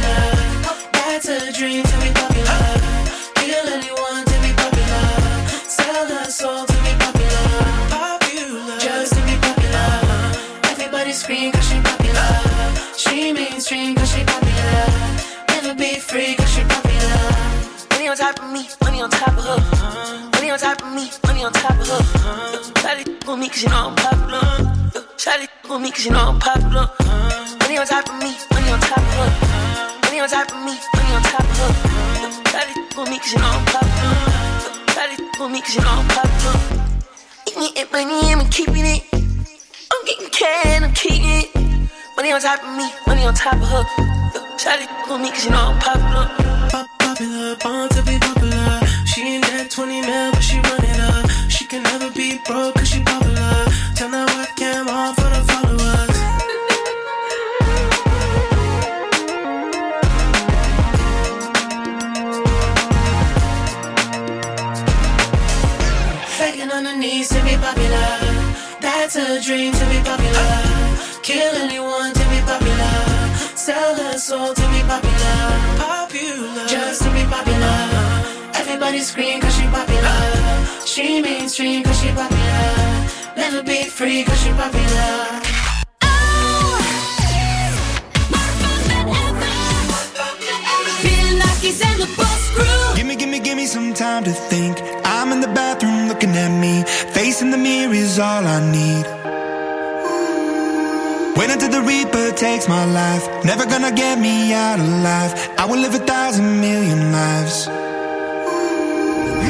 Cause
you know I'm popular. Money on top of me, money on top of her. Money on top of me, money on top of her. Try to with me cause you know I'm popular. Try to with me cause you know I'm popular. Eating it, money, I'm keeping it. I'm getting cash, I'm keeping it. Money on top of me, money on top of her. To with me cause you know I'm popular.
Pop popular, born to be popular. She ain't that 20 mil, but she run it up. She can never be broke cause she popular. Turn that Begging on her knees to be popular. That's a dream to be popular. Kill anyone to be popular. Sell her soul to be popular. Popular, just to be popular. Everybody scream cause she popular. She mainstream cause she popular. Never be free cause she popular.
Feeling like in the bus crew.
Gimme, gimme, gimme some time to think. I'm in the bathroom looking at me. Facing the mirror is all I need. Wait until the Reaper takes my life. Never gonna get me out alive. I will live a thousand million lives.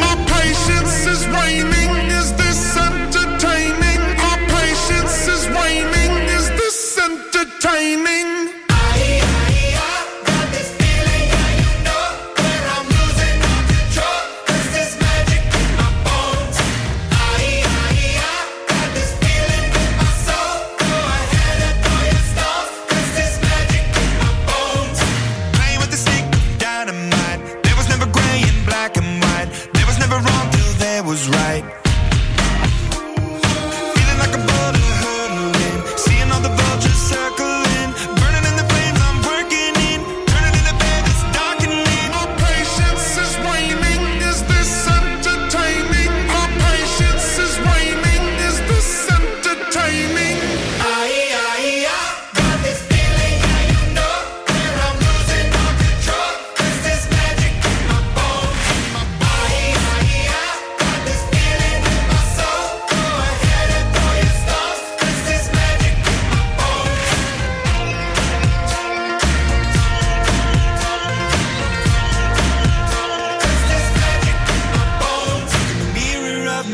My patience is waning. Is this entertaining? Our patience is waning. Is this entertaining?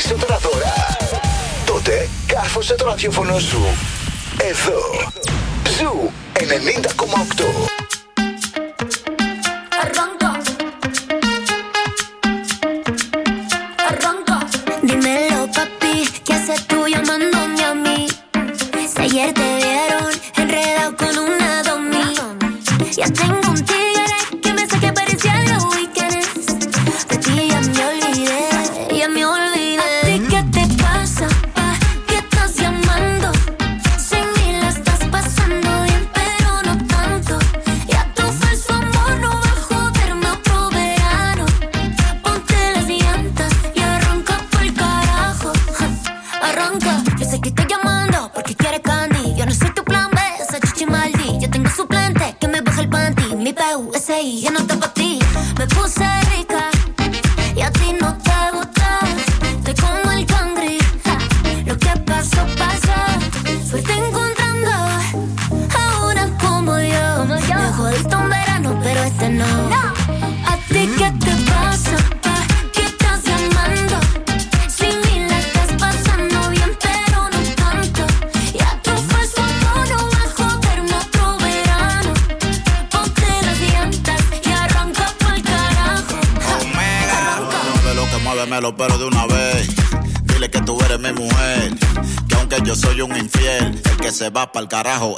περισσότερα δώρα. Τότε κάρφωσε το ραδιόφωνο σου. Εδώ. Zoo 90,8.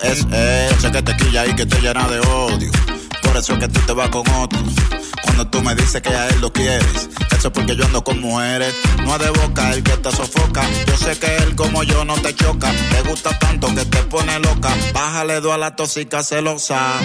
Es él. Sé que te quilla y que te llena de odio. Por eso es que tú te vas con otro. Cuando tú me dices que a él lo quieres, eso es porque yo ando con mujeres. No es de boca el que te sofoca. Yo sé que él como yo no te choca. Te gusta tanto que te pone loca. Bájale dos a la tóxica celosa.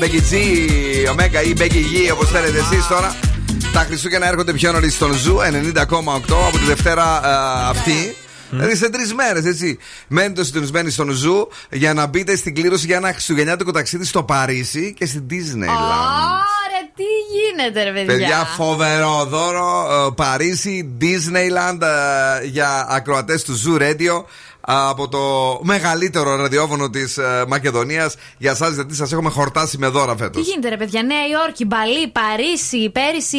Becky G,
Omega ή Becky G, όπως θέλετε εσείς τώρα. Τα Χριστούγεννα έρχονται πιο νωρίς στον Zoo 90,8 από τη Δευτέρα ε, αυτή. Δηλαδή σε τρεις μέρες, έτσι. Μένετε συντονισμένοι στον Zoo για να μπείτε στην κλήρωση για ένα χριστουγεννιάτικο ταξίδι στο Παρίσι και στην Disneyland.
Ωραία, τι γίνεται, ρε παιδιά;
Παιδιά, φοβερό δώρο. ε, Παρίσι, Disneyland ε, για ακροατές του Zoo Radio. Ε, Από το μεγαλύτερο ραδιόφωνο της Μακεδονίας για εσάς, γιατί σας έχουμε χορτάσει με δώρα φέτος.
Τι γίνεται, ρε παιδιά. Νέα Υόρκη, Μπαλί, Παρίσι, πέρυσι.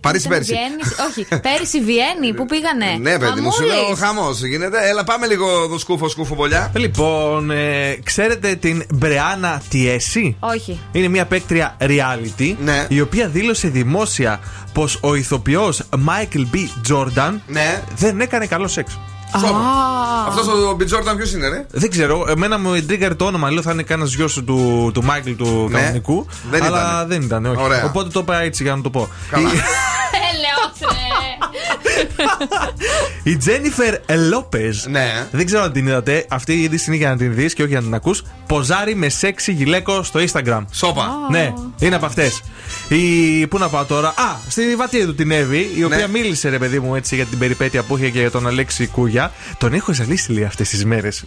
Παρίσι,
ήταν
πέρυσι.
Βιέννη, όχι, πέρυσι Βιέννη, πού πήγανε.
Ναι, παιδί μου, σου
Χαμούλης.
λέω χαμός γίνεται. Έλα, πάμε λίγο εδώ σκούφο, σκούφο πολλιά.
Λοιπόν, ε, ξέρετε την Μπρεάνα Τιέση;
Όχι.
Είναι μια παίκτρια reality
Ναι.
η οποία δήλωσε δημόσια πως ο ηθοποιός Michael B. Jordan
Ναι.
δεν έκανε καλό σεξ.
Αυτός ο Μπιτζόρταν ποιος είναι, ρε;
Δεν ξέρω, εμένα μου εντρίγκαρε το όνομα. Λέω θα είναι κανένας γιος του, του Μάικλ του
Ναι.
κανονικού.
Δεν
αλλά
ήτανε.
δεν ήταν. Όχι.
Ωραία.
Οπότε το είπα έτσι για να το πω.
Καλά.
Έλεος, ρε.
Η Τζένιφερ Λόπε.
Ναι.
Δεν ξέρω αν την είδατε. Αυτή η είδηση είναι για να την δεις και όχι για να την ακούς. Ποζάρει με σεξι γυλαίκο στο Instagram.
Σόπα.
Ναι, είναι από αυτές. Η... Πού να πάω τώρα; Α, στη βατία του την Εύη, η οποία
Ναι.
μίλησε ρε παιδί μου έτσι για την περιπέτεια που είχε και για τον Αλέξη Κούγια. Τον έχω ζαλίσει λέει αυτές τις μέρες.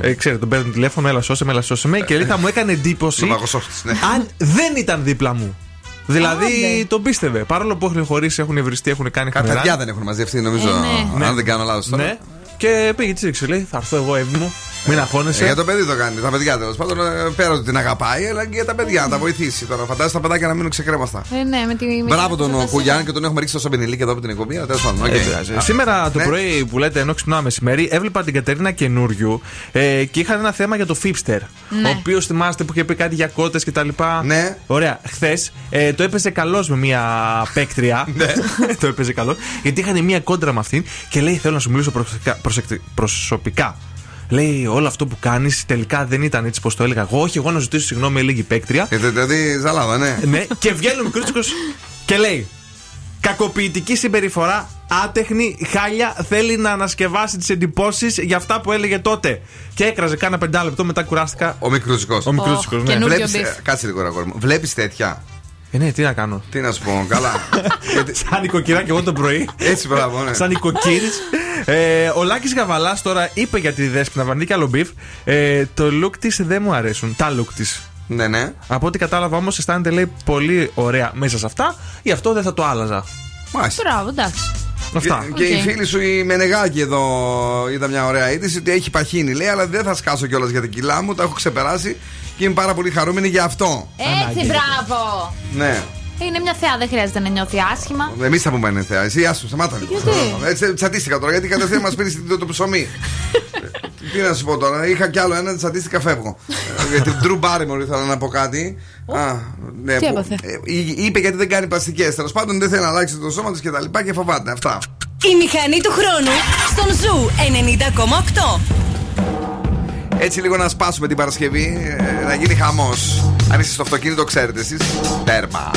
Ε, ξέρετε, τον παίρνουν τηλέφωνο, έλα σώσε με, έλα σώσε με. Και λέει θα μου έκανε εντύπωση
Λογαγοσόχτης, ναι.
αν δεν ήταν δίπλα μου. Δηλαδή
Άντε.
τον πίστευε. Παρόλο που έχουν χωρίσει, έχουν βριστεί, έχουν κάνει
Κάποια
χαμηλά.
παιδιά δεν έχουν μαζευτεί, νομίζω.
Ε, ναι.
Αν δεν κάνω λάθος τώρα.
Ναι. Και πήγε της ρίξε, λέει, θα έρθω εγώ, Εύη μου. Μην αγχώνεσαι.
Ε, για το παιδί το κάνει. Τα παιδιά τέλος πάντων ε, πέρα ότι την αγαπάει, αλλά και για τα παιδιά να τα βοηθήσει. Τώρα φαντάζεσαι τα παιδάκια να μείνουν ξεκρέμαστα.
Ε, ναι, με τη. με
Μπράβο
τη-
τον
με
ο
τη-
Κουγιάννη και τον έχουμε ρίξει στο σαμπενιλί εδώ από την εκπομπή. αλλά Τέλος πάντων. οκ.
Δεν πειράζει.
Α,
Σήμερα το
ναι.
πρωί που λέτε ενώ ξυπνάω μεσημέρι, έβλεπα την Κατερίνα καινούριου ε, και είχαν ένα θέμα για το Φίπστερ.
Ναι.
Ο οποίος θυμάστε που είχε πει κάτι για κότες κτλ.
Ναι.
Ωραία. Χθες ε, το έπαιζε καλώ με μια παίκτρια.
Ναι.
το έπαιζε καλώ. Γιατί είχαν μια κόντρα με αυτήν και λέει: Θέλω να σου μιλήσω προσεκτικά- προσεκτι- προσωπικά. Λέει: Όλο αυτό που κάνεις τελικά δεν ήταν έτσι πώ το έλεγα εγώ. Όχι, εγώ να ζητήσω συγγνώμη, έλεγε η παίκτρια.
Ε, Δηλαδή, ζαλάδα, ναι.
ναι, και βγαίνει ο μικρούτσικο και λέει: Κακοποιητική συμπεριφορά άτεχνη, χάλια, θέλει να ανασκευάσει τις εντυπώσεις για αυτά που έλεγε τότε. Και έκραζε κάνα πεντάλεπτο, μετά κουράστηκα.
Ο μικρούτσικος.
Ο μικρούτσικος, ναι.
Βλέπεις, ε, κάτσε λίγο, αγόρι μου. Βλέπεις τέτοια;
Ε, ναι, τι να κάνω.
Τι να σου πω, καλά.
Σαν νοικοκυράκι εγώ το πρωί.
Έτσι, μπράβο, ναι.
Σαν νοικοκύρης. Ε, ο Λάκης Γαβαλάς τώρα είπε για τη Δέσποινα Βαρνίκη Αλομπίφ. Ε, το look της δεν μου αρέσουν. Τα look της.
Ναι, ναι.
Από ό,τι κατάλαβα όμως αισθάνεται λέει πολύ ωραία μέσα σε αυτά. Γι' αυτό δεν θα το άλλαζα.
Μάλιστα.
Μπράβο, εντάξει.
Αυτά.
Και, και
Οκ.
η φίλη σου η Μενεγάκη εδώ είδα μια ωραία είδηση ότι έχει παχύνει. Λέει, αλλά δεν θα σκάσω κιόλας για τα κιλά μου, τα έχω ξεπεράσει και είμαι πάρα πολύ χαρούμενη για αυτό.
Έτσι, μπράβο.
Ναι.
Είναι μια θεά, δεν χρειάζεται να νιώθει άσχημα.
Εμείς θα πούμε είναι θεά. Εσύ, άσε, σταμάτα λίγο.
Γιατί;
Έτσι, τσατίστηκα τώρα, γιατί κατευθείαν μας πήρε το, το ψωμί. Τι να σου πω τώρα, είχα κι άλλο ένα, τσατίστηκα, φεύγω. Ε, για την Drew Barrymore ήθελα να πω κάτι. Α, ναι,
Τι
που-
έπαθε;
ε, είπε γιατί δεν κάνει πλαστικές. Τέλος πάντων δεν θέλει να αλλάξει το σώμα της και τα λοιπά και φοβάται. Αυτά.
Η μηχανή του χρόνου στον Zoo 90,8.
Έτσι λίγο να σπάσουμε την Παρασκευή, ε, να γίνει χαμός. Αν είστε στο αυτοκίνητο, ξέρετε εσείς. Τέρμα.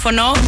Στο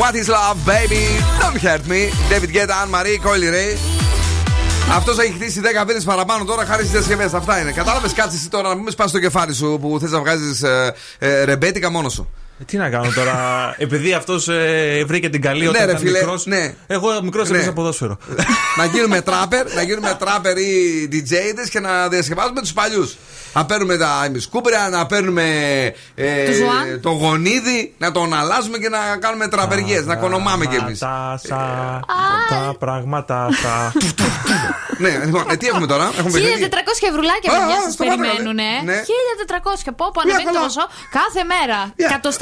What is love, baby? Don't hurt me.
David Guetta, Anne Marie, Coily Ray. Αυτός έχει χτίσει 10 πύλε παραπάνω τώρα χάρη στις διασκευές. Αυτά είναι. Κατάλαβες, κάτσε εσύ τώρα να μην σπάσει το κεφάλι σου που θες να βγάζεις ε, ε, ρεμπέτικα μόνος σου.
Ε, Τι να κάνω τώρα, επειδή αυτός ε, βρήκε την καλή όταν
Ναι, ρε
ήταν
φίλε,
μικρός,
ναι.
Εγώ μικρός
Ναι.
έπαιζα ποδόσφαιρο.
να γίνουμε τράπερ, να γίνουμε τράπερ ή DJs και να διασκευάζουμε τους παλιούς. Να παίρνουμε τα ημισκούμπρια, να παίρνουμε ε,
Το Ζουάν.
το γονίδι, να τον αλλάζουμε και να κάνουμε τραπεργίες, να κονομάμε κι εμείς.
Τα, σα, τα πράγματα σα.
ναι, λοιπόν, ε, τι έχουμε τώρα, έχουμε
1400
παιχνίδι.
ευρουλάκια,
Α,
παιδιά,
α,
σας
σταμάτα,
περιμένουν.
ναι.
1400. Πω, πω, ανεβαίνει το
καλά.
ποσό κάθε μέρα.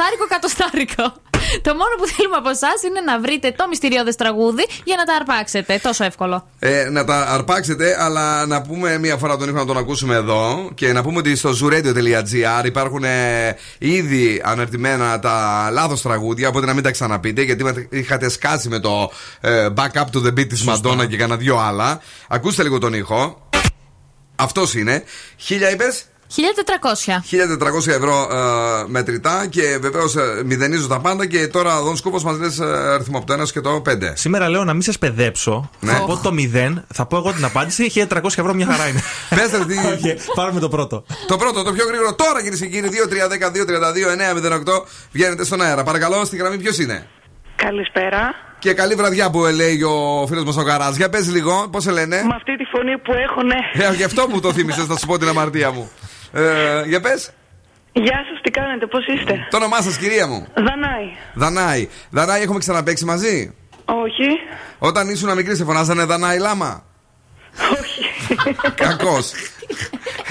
Κατοστάρικο, κατοστάρικο. Το μόνο που θέλουμε από εσάς είναι να βρείτε το μυστηριώδες τραγούδι για να τα αρπάξετε. Τόσο εύκολο.
Ε, να τα αρπάξετε, αλλά να πούμε μία φορά τον ήχο να τον ακούσουμε εδώ και να πούμε ότι στο zooradio.gr υπάρχουν ε, ήδη αναρτημένα τα λάθος τραγούδια, οπότε να μην τα ξαναπείτε, γιατί με- είχατε σκάσει με το ε, back up to the beat της Μαντόνα και κάνα δυο άλλα. Ακούστε λίγο τον ήχο. Αυτός είναι. Χίλια είπες;
1400.
1400 ευρώ ε, μετρητά και βεβαίως μηδενίζω τα πάντα και τώρα ο Δον Σκούφο μας λες ε, αριθμό από το 1 και το 5.
Σήμερα λέω να μην σας παιδέψω.
Ναι.
Θα πω το 0, θα πω εγώ την απάντηση. 1300 ευρώ μια χαρά είναι.
Πες ρε, τι-
Πάρουμε το πρώτο.
Το πρώτο, το πιο γρήγορο τώρα κυρίες και κύριοι, 2-3-10-2-32-9-08 βγαίνετε στον αέρα. Παρακαλώ, στη γραμμή ποιος είναι;
Καλησπέρα.
Και καλή βραδιά που λέει ο φίλος μας ο Καρά. Για πες λίγο, πώς σε λένε;
Με αυτή τη φωνή που έχω, ναι.
Ε, γι' αυτό μου το θύμισες, θα σου πω την αμαρτία μου. Ε, για πες.
Γεια σας, τι κάνετε, πώς είστε;
Το όνομά σας, κυρία μου.
Δανάη.
Δανάη. Δανάη, έχουμε ξαναπέξει μαζί;
Όχι.
Όταν ήσουν μικρή, σε φωνάζανε Δανάη Λάμα.
Όχι.
Κακός.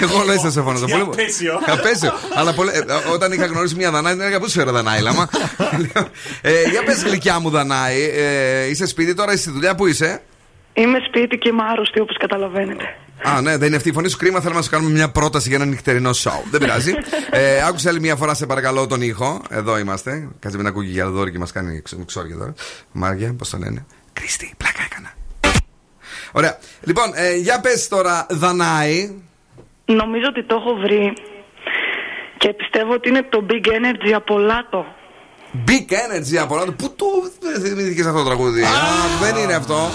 Εγώ λέω σε φωνάζα.
Τι
Πολύ-
απέσιο.
Απέσιο. Αλλά πολλέ- ε, όταν είχα γνωρίσει μια Δανάη, δεν έλεγα πού σου φέρω Δανάη Λάμα; ε, για πες γλυκιά μου, Δανάη. Ε, είσαι σπίτι τώρα, είσαι στη δουλειά, πού είσαι;
Είμαι σπίτι και είμαι άρρωστη, όπως καταλαβαίνετε.
Α, ναι, δεν είναι αυτή η φωνή σου. Κρίμα, θέλουμε να σου κάνουμε μια πρόταση για ένα νυχτερινό σοου. Δεν πειράζει. ε, άκουσε άλλη μια φορά, σε παρακαλώ, τον ήχο. Εδώ είμαστε. Κάτσε μην ακούγει για δόρυ και μας κάνει ξ- ξόρια τώρα. Μάρια, πώς το λένε; Κρίστη, πλάκα έκανα. Ωραία. Λοιπόν, ε, για πες τώρα, Δανάη.
Νομίζω ότι το έχω βρει και πιστεύω ότι είναι το Big Energy από Latto.
Big Energy από Latto. Πού το θυμήθηκες αυτό το τραγούδι; Α, δεν είναι αυτό.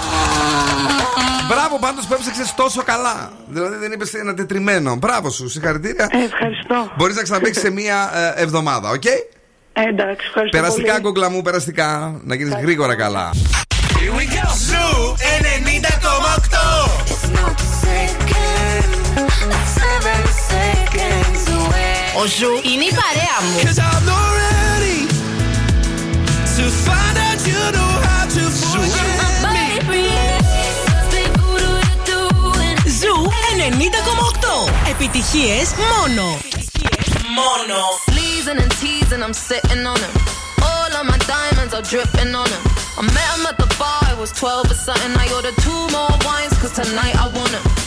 Μπράβο πάντως που έψαξες τόσο καλά. Δηλαδή δεν είπες ένα τετριμμένο. Μπράβο σου, συγχαρητήρια.
ευχαριστώ.
Μπορείς να ξαναπαίξεις σε μία ε, εβδομάδα, οκ;
εντάξει, ευχαριστώ
Περαστικά,
πολύ.
κούκλα μου, περαστικά. Να γίνεις γρήγορα καλά.
Here we go. Ζου 90,8.
Ο Ζου είναι η παρέα μου. Επιτυχίες μόνο. Μόνο.
Sleezing and teasing, I'm sitting on him. All of my diamonds are dripping on him. I met him at the bar, it was 12 or something. I ordered two more wines, cause tonight I want him.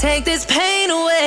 Take this pain away.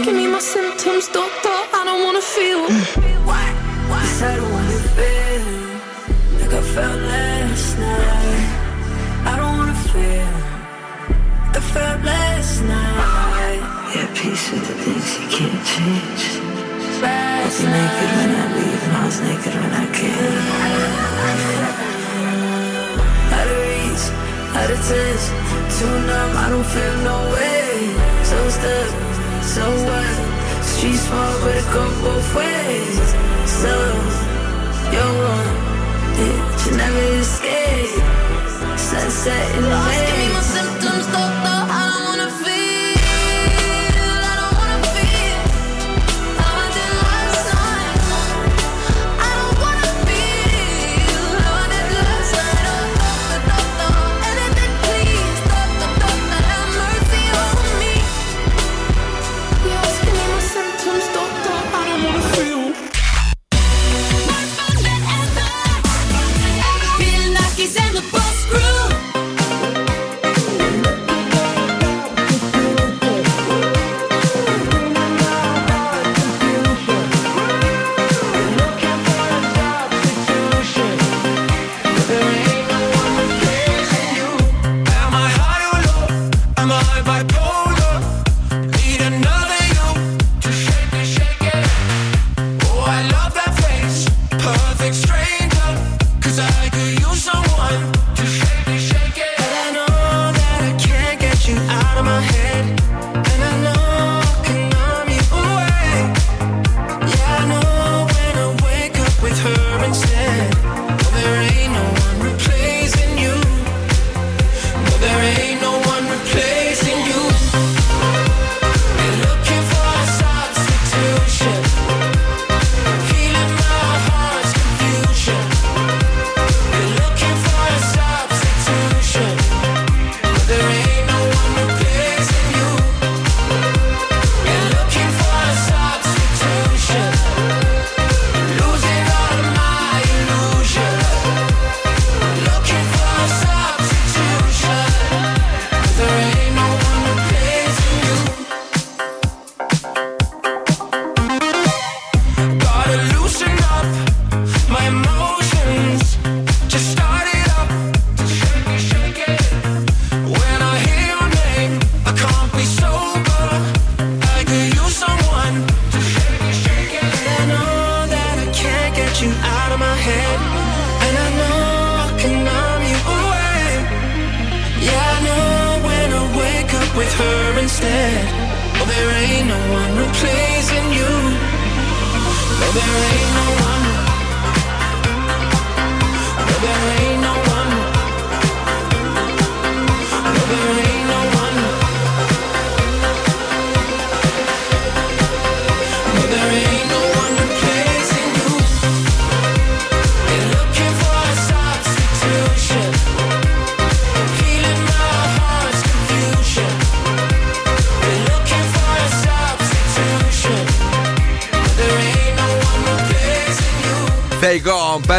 away. You're asking me my symptoms, doctor. I don't wanna feel. Why? Why?
I don't wanna feel like I felt last night. I don't wanna feel like I felt last night. Yeah, peace with the things you can't change. I was naked when I leave, and I was naked when I came. Out of reach, out of touch, too numb, I don't feel no way. So stuck, so what? Street small, but it go both ways. So, you're one, yeah, you never escape. Sunset in the
Lost,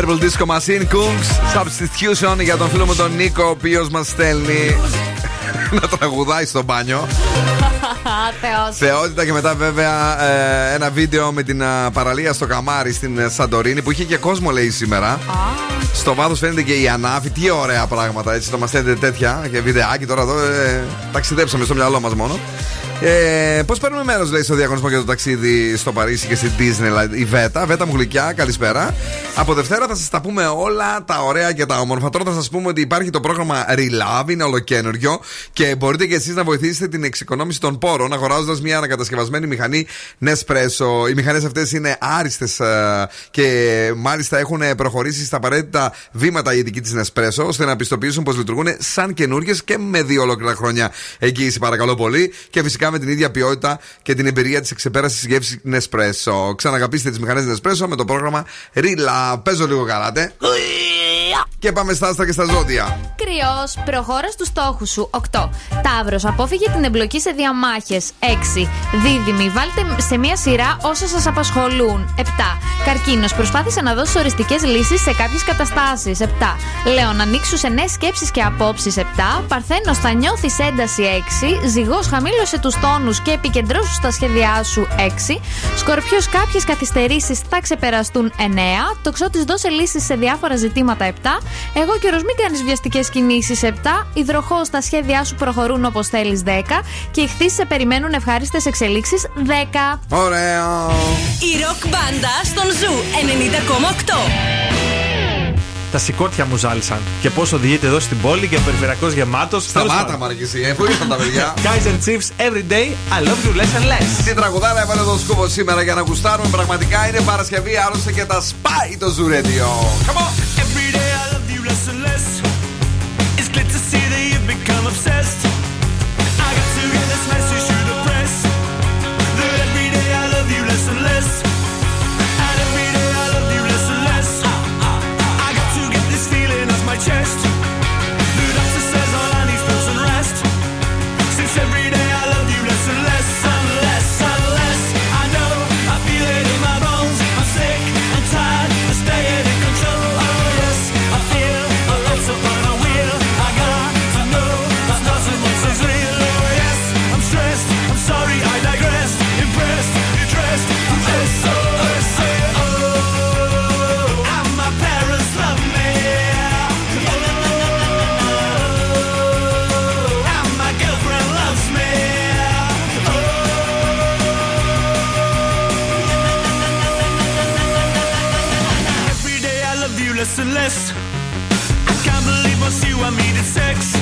Purple Disco Machine Kungs Substitution για τον φίλο μου τον Νίκο, ο οποίος μας στέλνει να τραγουδάει στο μπάνιο.
Θεός.
Θεότητα και μετά βέβαια ε, ένα βίντεο με την α, παραλία στο Καμάρι στην ε, Σαντορίνη που είχε και κόσμο λέει σήμερα. Στο βάθος φαίνεται και η ανάφη. Τι ωραία πράγματα έτσι. Το μας στέλνετε τέτοια και βιντεάκι τώρα εδώ. Ε, ταξιδέψαμε στο μυαλό μας μόνο. Ε, Πώς παίρνουμε μέρος, λέει, στο διαγωνισμό για το ταξίδι στο Παρίσι και στην Disneyland; Η Βέτα. Βέτα μου γλυκιά, καλησπέρα. Από Δευτέρα θα σας τα πούμε όλα τα ωραία και τα όμορφα. Τώρα θα σας πούμε ότι υπάρχει το πρόγραμμα Relove, είναι ολοκένουργιο και μπορείτε και εσείς να βοηθήσετε την εξοικονόμηση των πόρων αγοράζοντας μια ανακατασκευασμένη μηχανή Nespresso. Οι μηχανές αυτές είναι άριστες και μάλιστα έχουν προχωρήσει στα απαραίτητα βήματα η ειδική της Nespresso ώστε να πιστοποιήσουν πως λειτουργούν σαν καινούργιες και με δύο ολόκληρα χρόνια εγγύηση, παρακαλώ πολύ. Και φυσικά με την ίδια ποιότητα και την εμπειρία της εξεπέρασης γεύσης Nespresso. Ξαναγαπήστε τις μηχανές Nespresso με το πρόγραμμα Rila. Παίζω λίγο καράτε. Και πάμε στα άστρα και στα ζώδια.
Κρυός, προχώρα στους στόχους σου. 8. Ταύρος, απόφυγε την εμπλοκή σε διαμάχες. 6. Δίδυμη, βάλτε σε μία σειρά όσα σας απασχολούν. 7. Καρκίνος, προσπάθησε να δώσεις οριστικές λύσεις σε κάποιες καταστάσεις. 7. Λέων, ανοίξου σε νέες σκέψεις και απόψεις. 7. Παρθένος, θα νιώθεις ένταση. 6. Ζυγός, χαμήλωσε τους τόνους και επικεντρώσου στα σχέδιά σου. 6. Σκορπιός, κάποιες καθυστερήσεις θα ξεπεραστούν. 9. Τοξότης, δώσε λύσεις σε διάφορα ζητήματα. 7. Αιγόκερω, μην κάνεις βιαστικές κινήσεις. 7. Υδροχόε, τα σχέδιά σου προχωρούν όπως θέλεις. 10. Και Ιχθύς, σε περιμένουν ευχάριστες εξελίξεις. 10.
Ωραίο.
Η ροκ μπάντα στον Zoo 90,8.
Τα συκώτια μου ζάλισαν. Και πώς οδηγείτε εδώ στην πόλη και ο περιφερειακός γεμάτος.
Σταμάτα, Μαρκισή, ε, πού ήρθαν τα παιδιά;
Guys and Chiefs every day, I love you less and less.
Τι τραγουδάρα έβαλε εδώ σκούβο σήμερα για να γουστάρουμε. Πραγματικά είναι Παρασκευή, άρρωσε και τα σπάει το Ζουρέντιο. Come on!
Every day I love you less and less. It's good to see that you've become obsessed. business. I can't believe I
see I needed sex.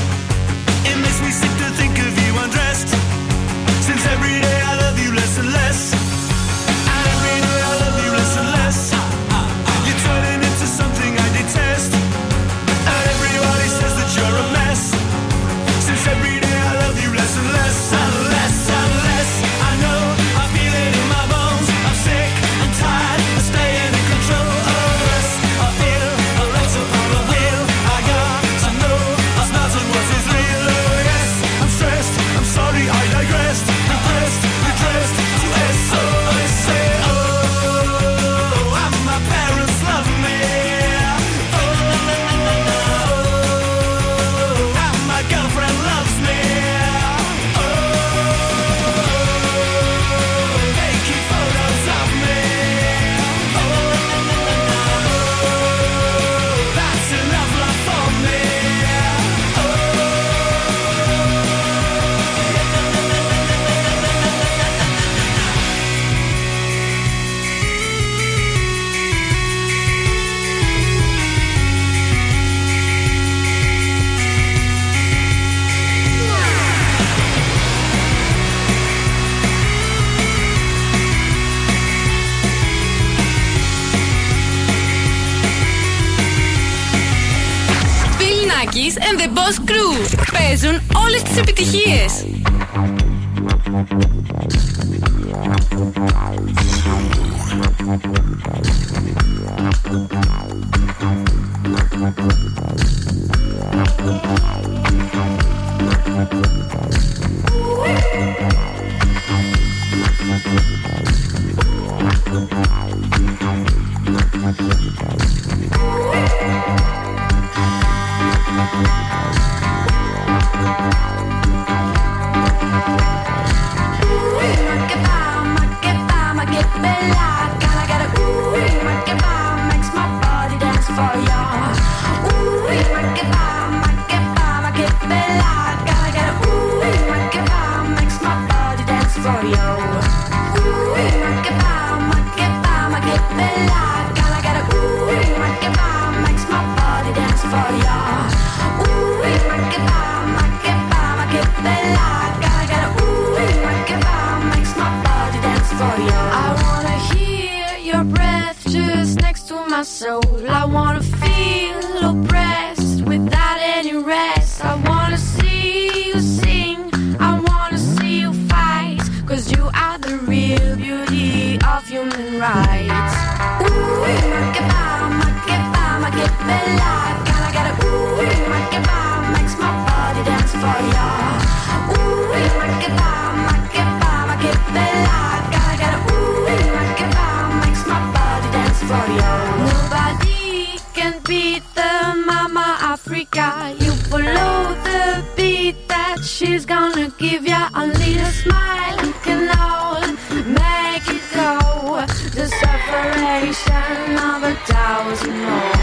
Gonna give ya. a little smile can all make it go. The separation of a thousand more.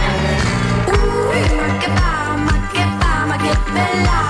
Ooh, makeba, makeba, makebella. Gotta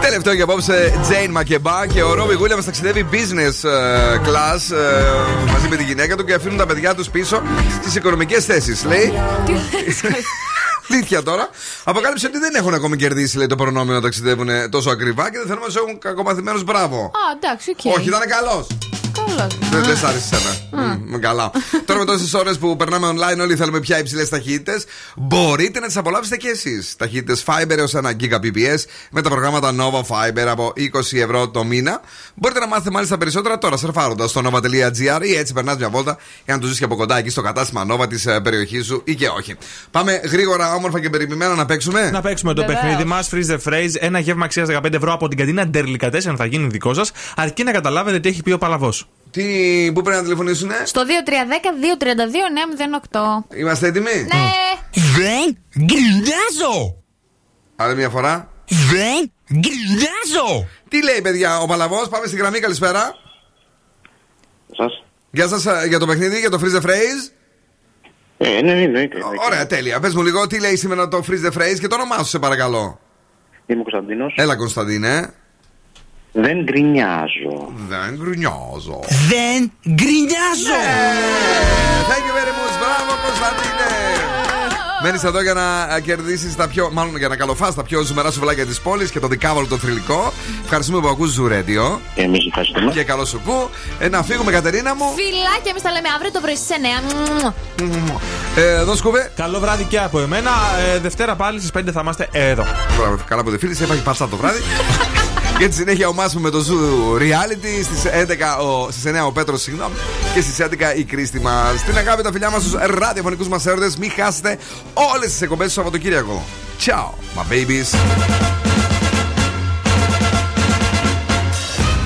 Τελευταίο για απόψε, Jain Makeba και ο Robbie Williams ταξιδεύει business ε, class ε, μαζί με τη γυναίκα του και αφήνουν τα παιδιά τους πίσω στις οικονομικές θέσεις. Λέει. Αλήθεια τώρα. Αποκάλυψε ότι δεν έχουν ακόμη κερδίσει λέει, το προνόμιο να ταξιδεύουν τόσο ακριβά και δεν θέλουμε να τους έχουν κακομαθημένους. Μπράβο.
Α, εντάξει, οκ.
Όχι, ήταν καλός.
Καλώς.
Δεν δεν σ' άρεσε εσένα. Μμ, Καλά. Τώρα με τόσες ώρες που περνάμε online, όλοι θέλουμε πιο υψηλές ταχύτητες. Μπορείτε να τις απολαύσετε και εσείς. Ταχύτητες Fiber έως 1 Gbps με τα προγράμματα Nova Fiber από 20 ευρώ το μήνα. Μπορείτε να μάθετε μάλιστα περισσότερα τώρα σερφάροντας στο nova.gr ή έτσι περνάς μια βόλτα για να του δει και από κοντά εκεί στο κατάστημα Nova της περιοχής σου ή και όχι. Πάμε γρήγορα, όμορφα και περιποιημένα να παίξουμε.
Να παίξουμε το
Βεβαίως.
παιχνίδι μας, Freeze the Phrase. Ένα γεύμα αξίας 15 ευρώ από την καντίνα Ντερλικατέσεν θα γίνει δικό σας, αρκεί να καταλάβετε τι έχει πει ο Παλαβός.
Τι, πού πρέπει να τηλεφωνήσουν,
Στο 2310-232-908.
Είμαστε έτοιμοι;
Ναι.
Δεν γκρινιάζω! Άλλη μια φορά. Δεν γκρινιάζω! Τι λέει, παιδιά, ο Παλαβός, πάμε στη γραμμή, καλησπέρα.
Σας.
Γεια σας για το παιχνίδι, για το Freeze the Phrase.
Ε, ναι, ναι, εννοείται.
Ωραία, τέλεια. Πες μου λίγο, τι λέει σήμερα το Freeze the Phrase και το όνομά σου, σε παρακαλώ.
Είμαι ο Κωνσταντίνος.
Έλα, Κωνσταντίνε.
Δεν γκρινιάζω.
Δεν γκρινιάζω.
Δεν γκρινιάζω.
Thank you very much. Μπράβο, Κωνσταντίνε. Μένεις εδώ για να κερδίσεις τα πιο. Μάλλον για να καλοφάς τα πιο ζουμερά σουβλάκια της πόλης και το δικάβολο το θρηλυκό. Ευχαριστούμε που ακούς Ζουρέντιο.
Εμείς ευχαριστούμε.
Και καλό σου κου. Ε, να φύγουμε, Κατερίνα μου.
Φιλάκια, εμείς τα λέμε αύριο το πρωί στι 9.
Ε, εδώ σκουβέ.
Καλό βράδυ και από εμένα. Ε, Δευτέρα πάλι στις 5 θα είμαστε εδώ.
Μπράβο, καλά που δεν φίλησε, έφαγε πατσά το βράδυ. Και στη συνέχεια ο Μάσου με το Zoo Reality. Στις 11 ο, στις 9 ο Πέτρος, συγγνώμη. Και στις 11 η Κρίστη μας. Στην αγάπη τα φιλιά μας στους ραδιοφωνικούς μας έρωτες. Μην χάσετε όλες τις εκπομπές του Σαββατοκύριακου. Ciao, my babies.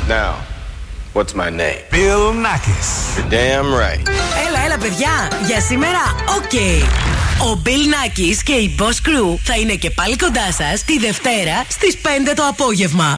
Now, what's my name? Bill Nakis. You're damn right.
Έλα, έλα, παιδιά. Για σήμερα, οκ. Ο Bill Nakis και η Boss Crew θα είναι και πάλι κοντά σας τη Δευτέρα στις 5 το απόγευμα.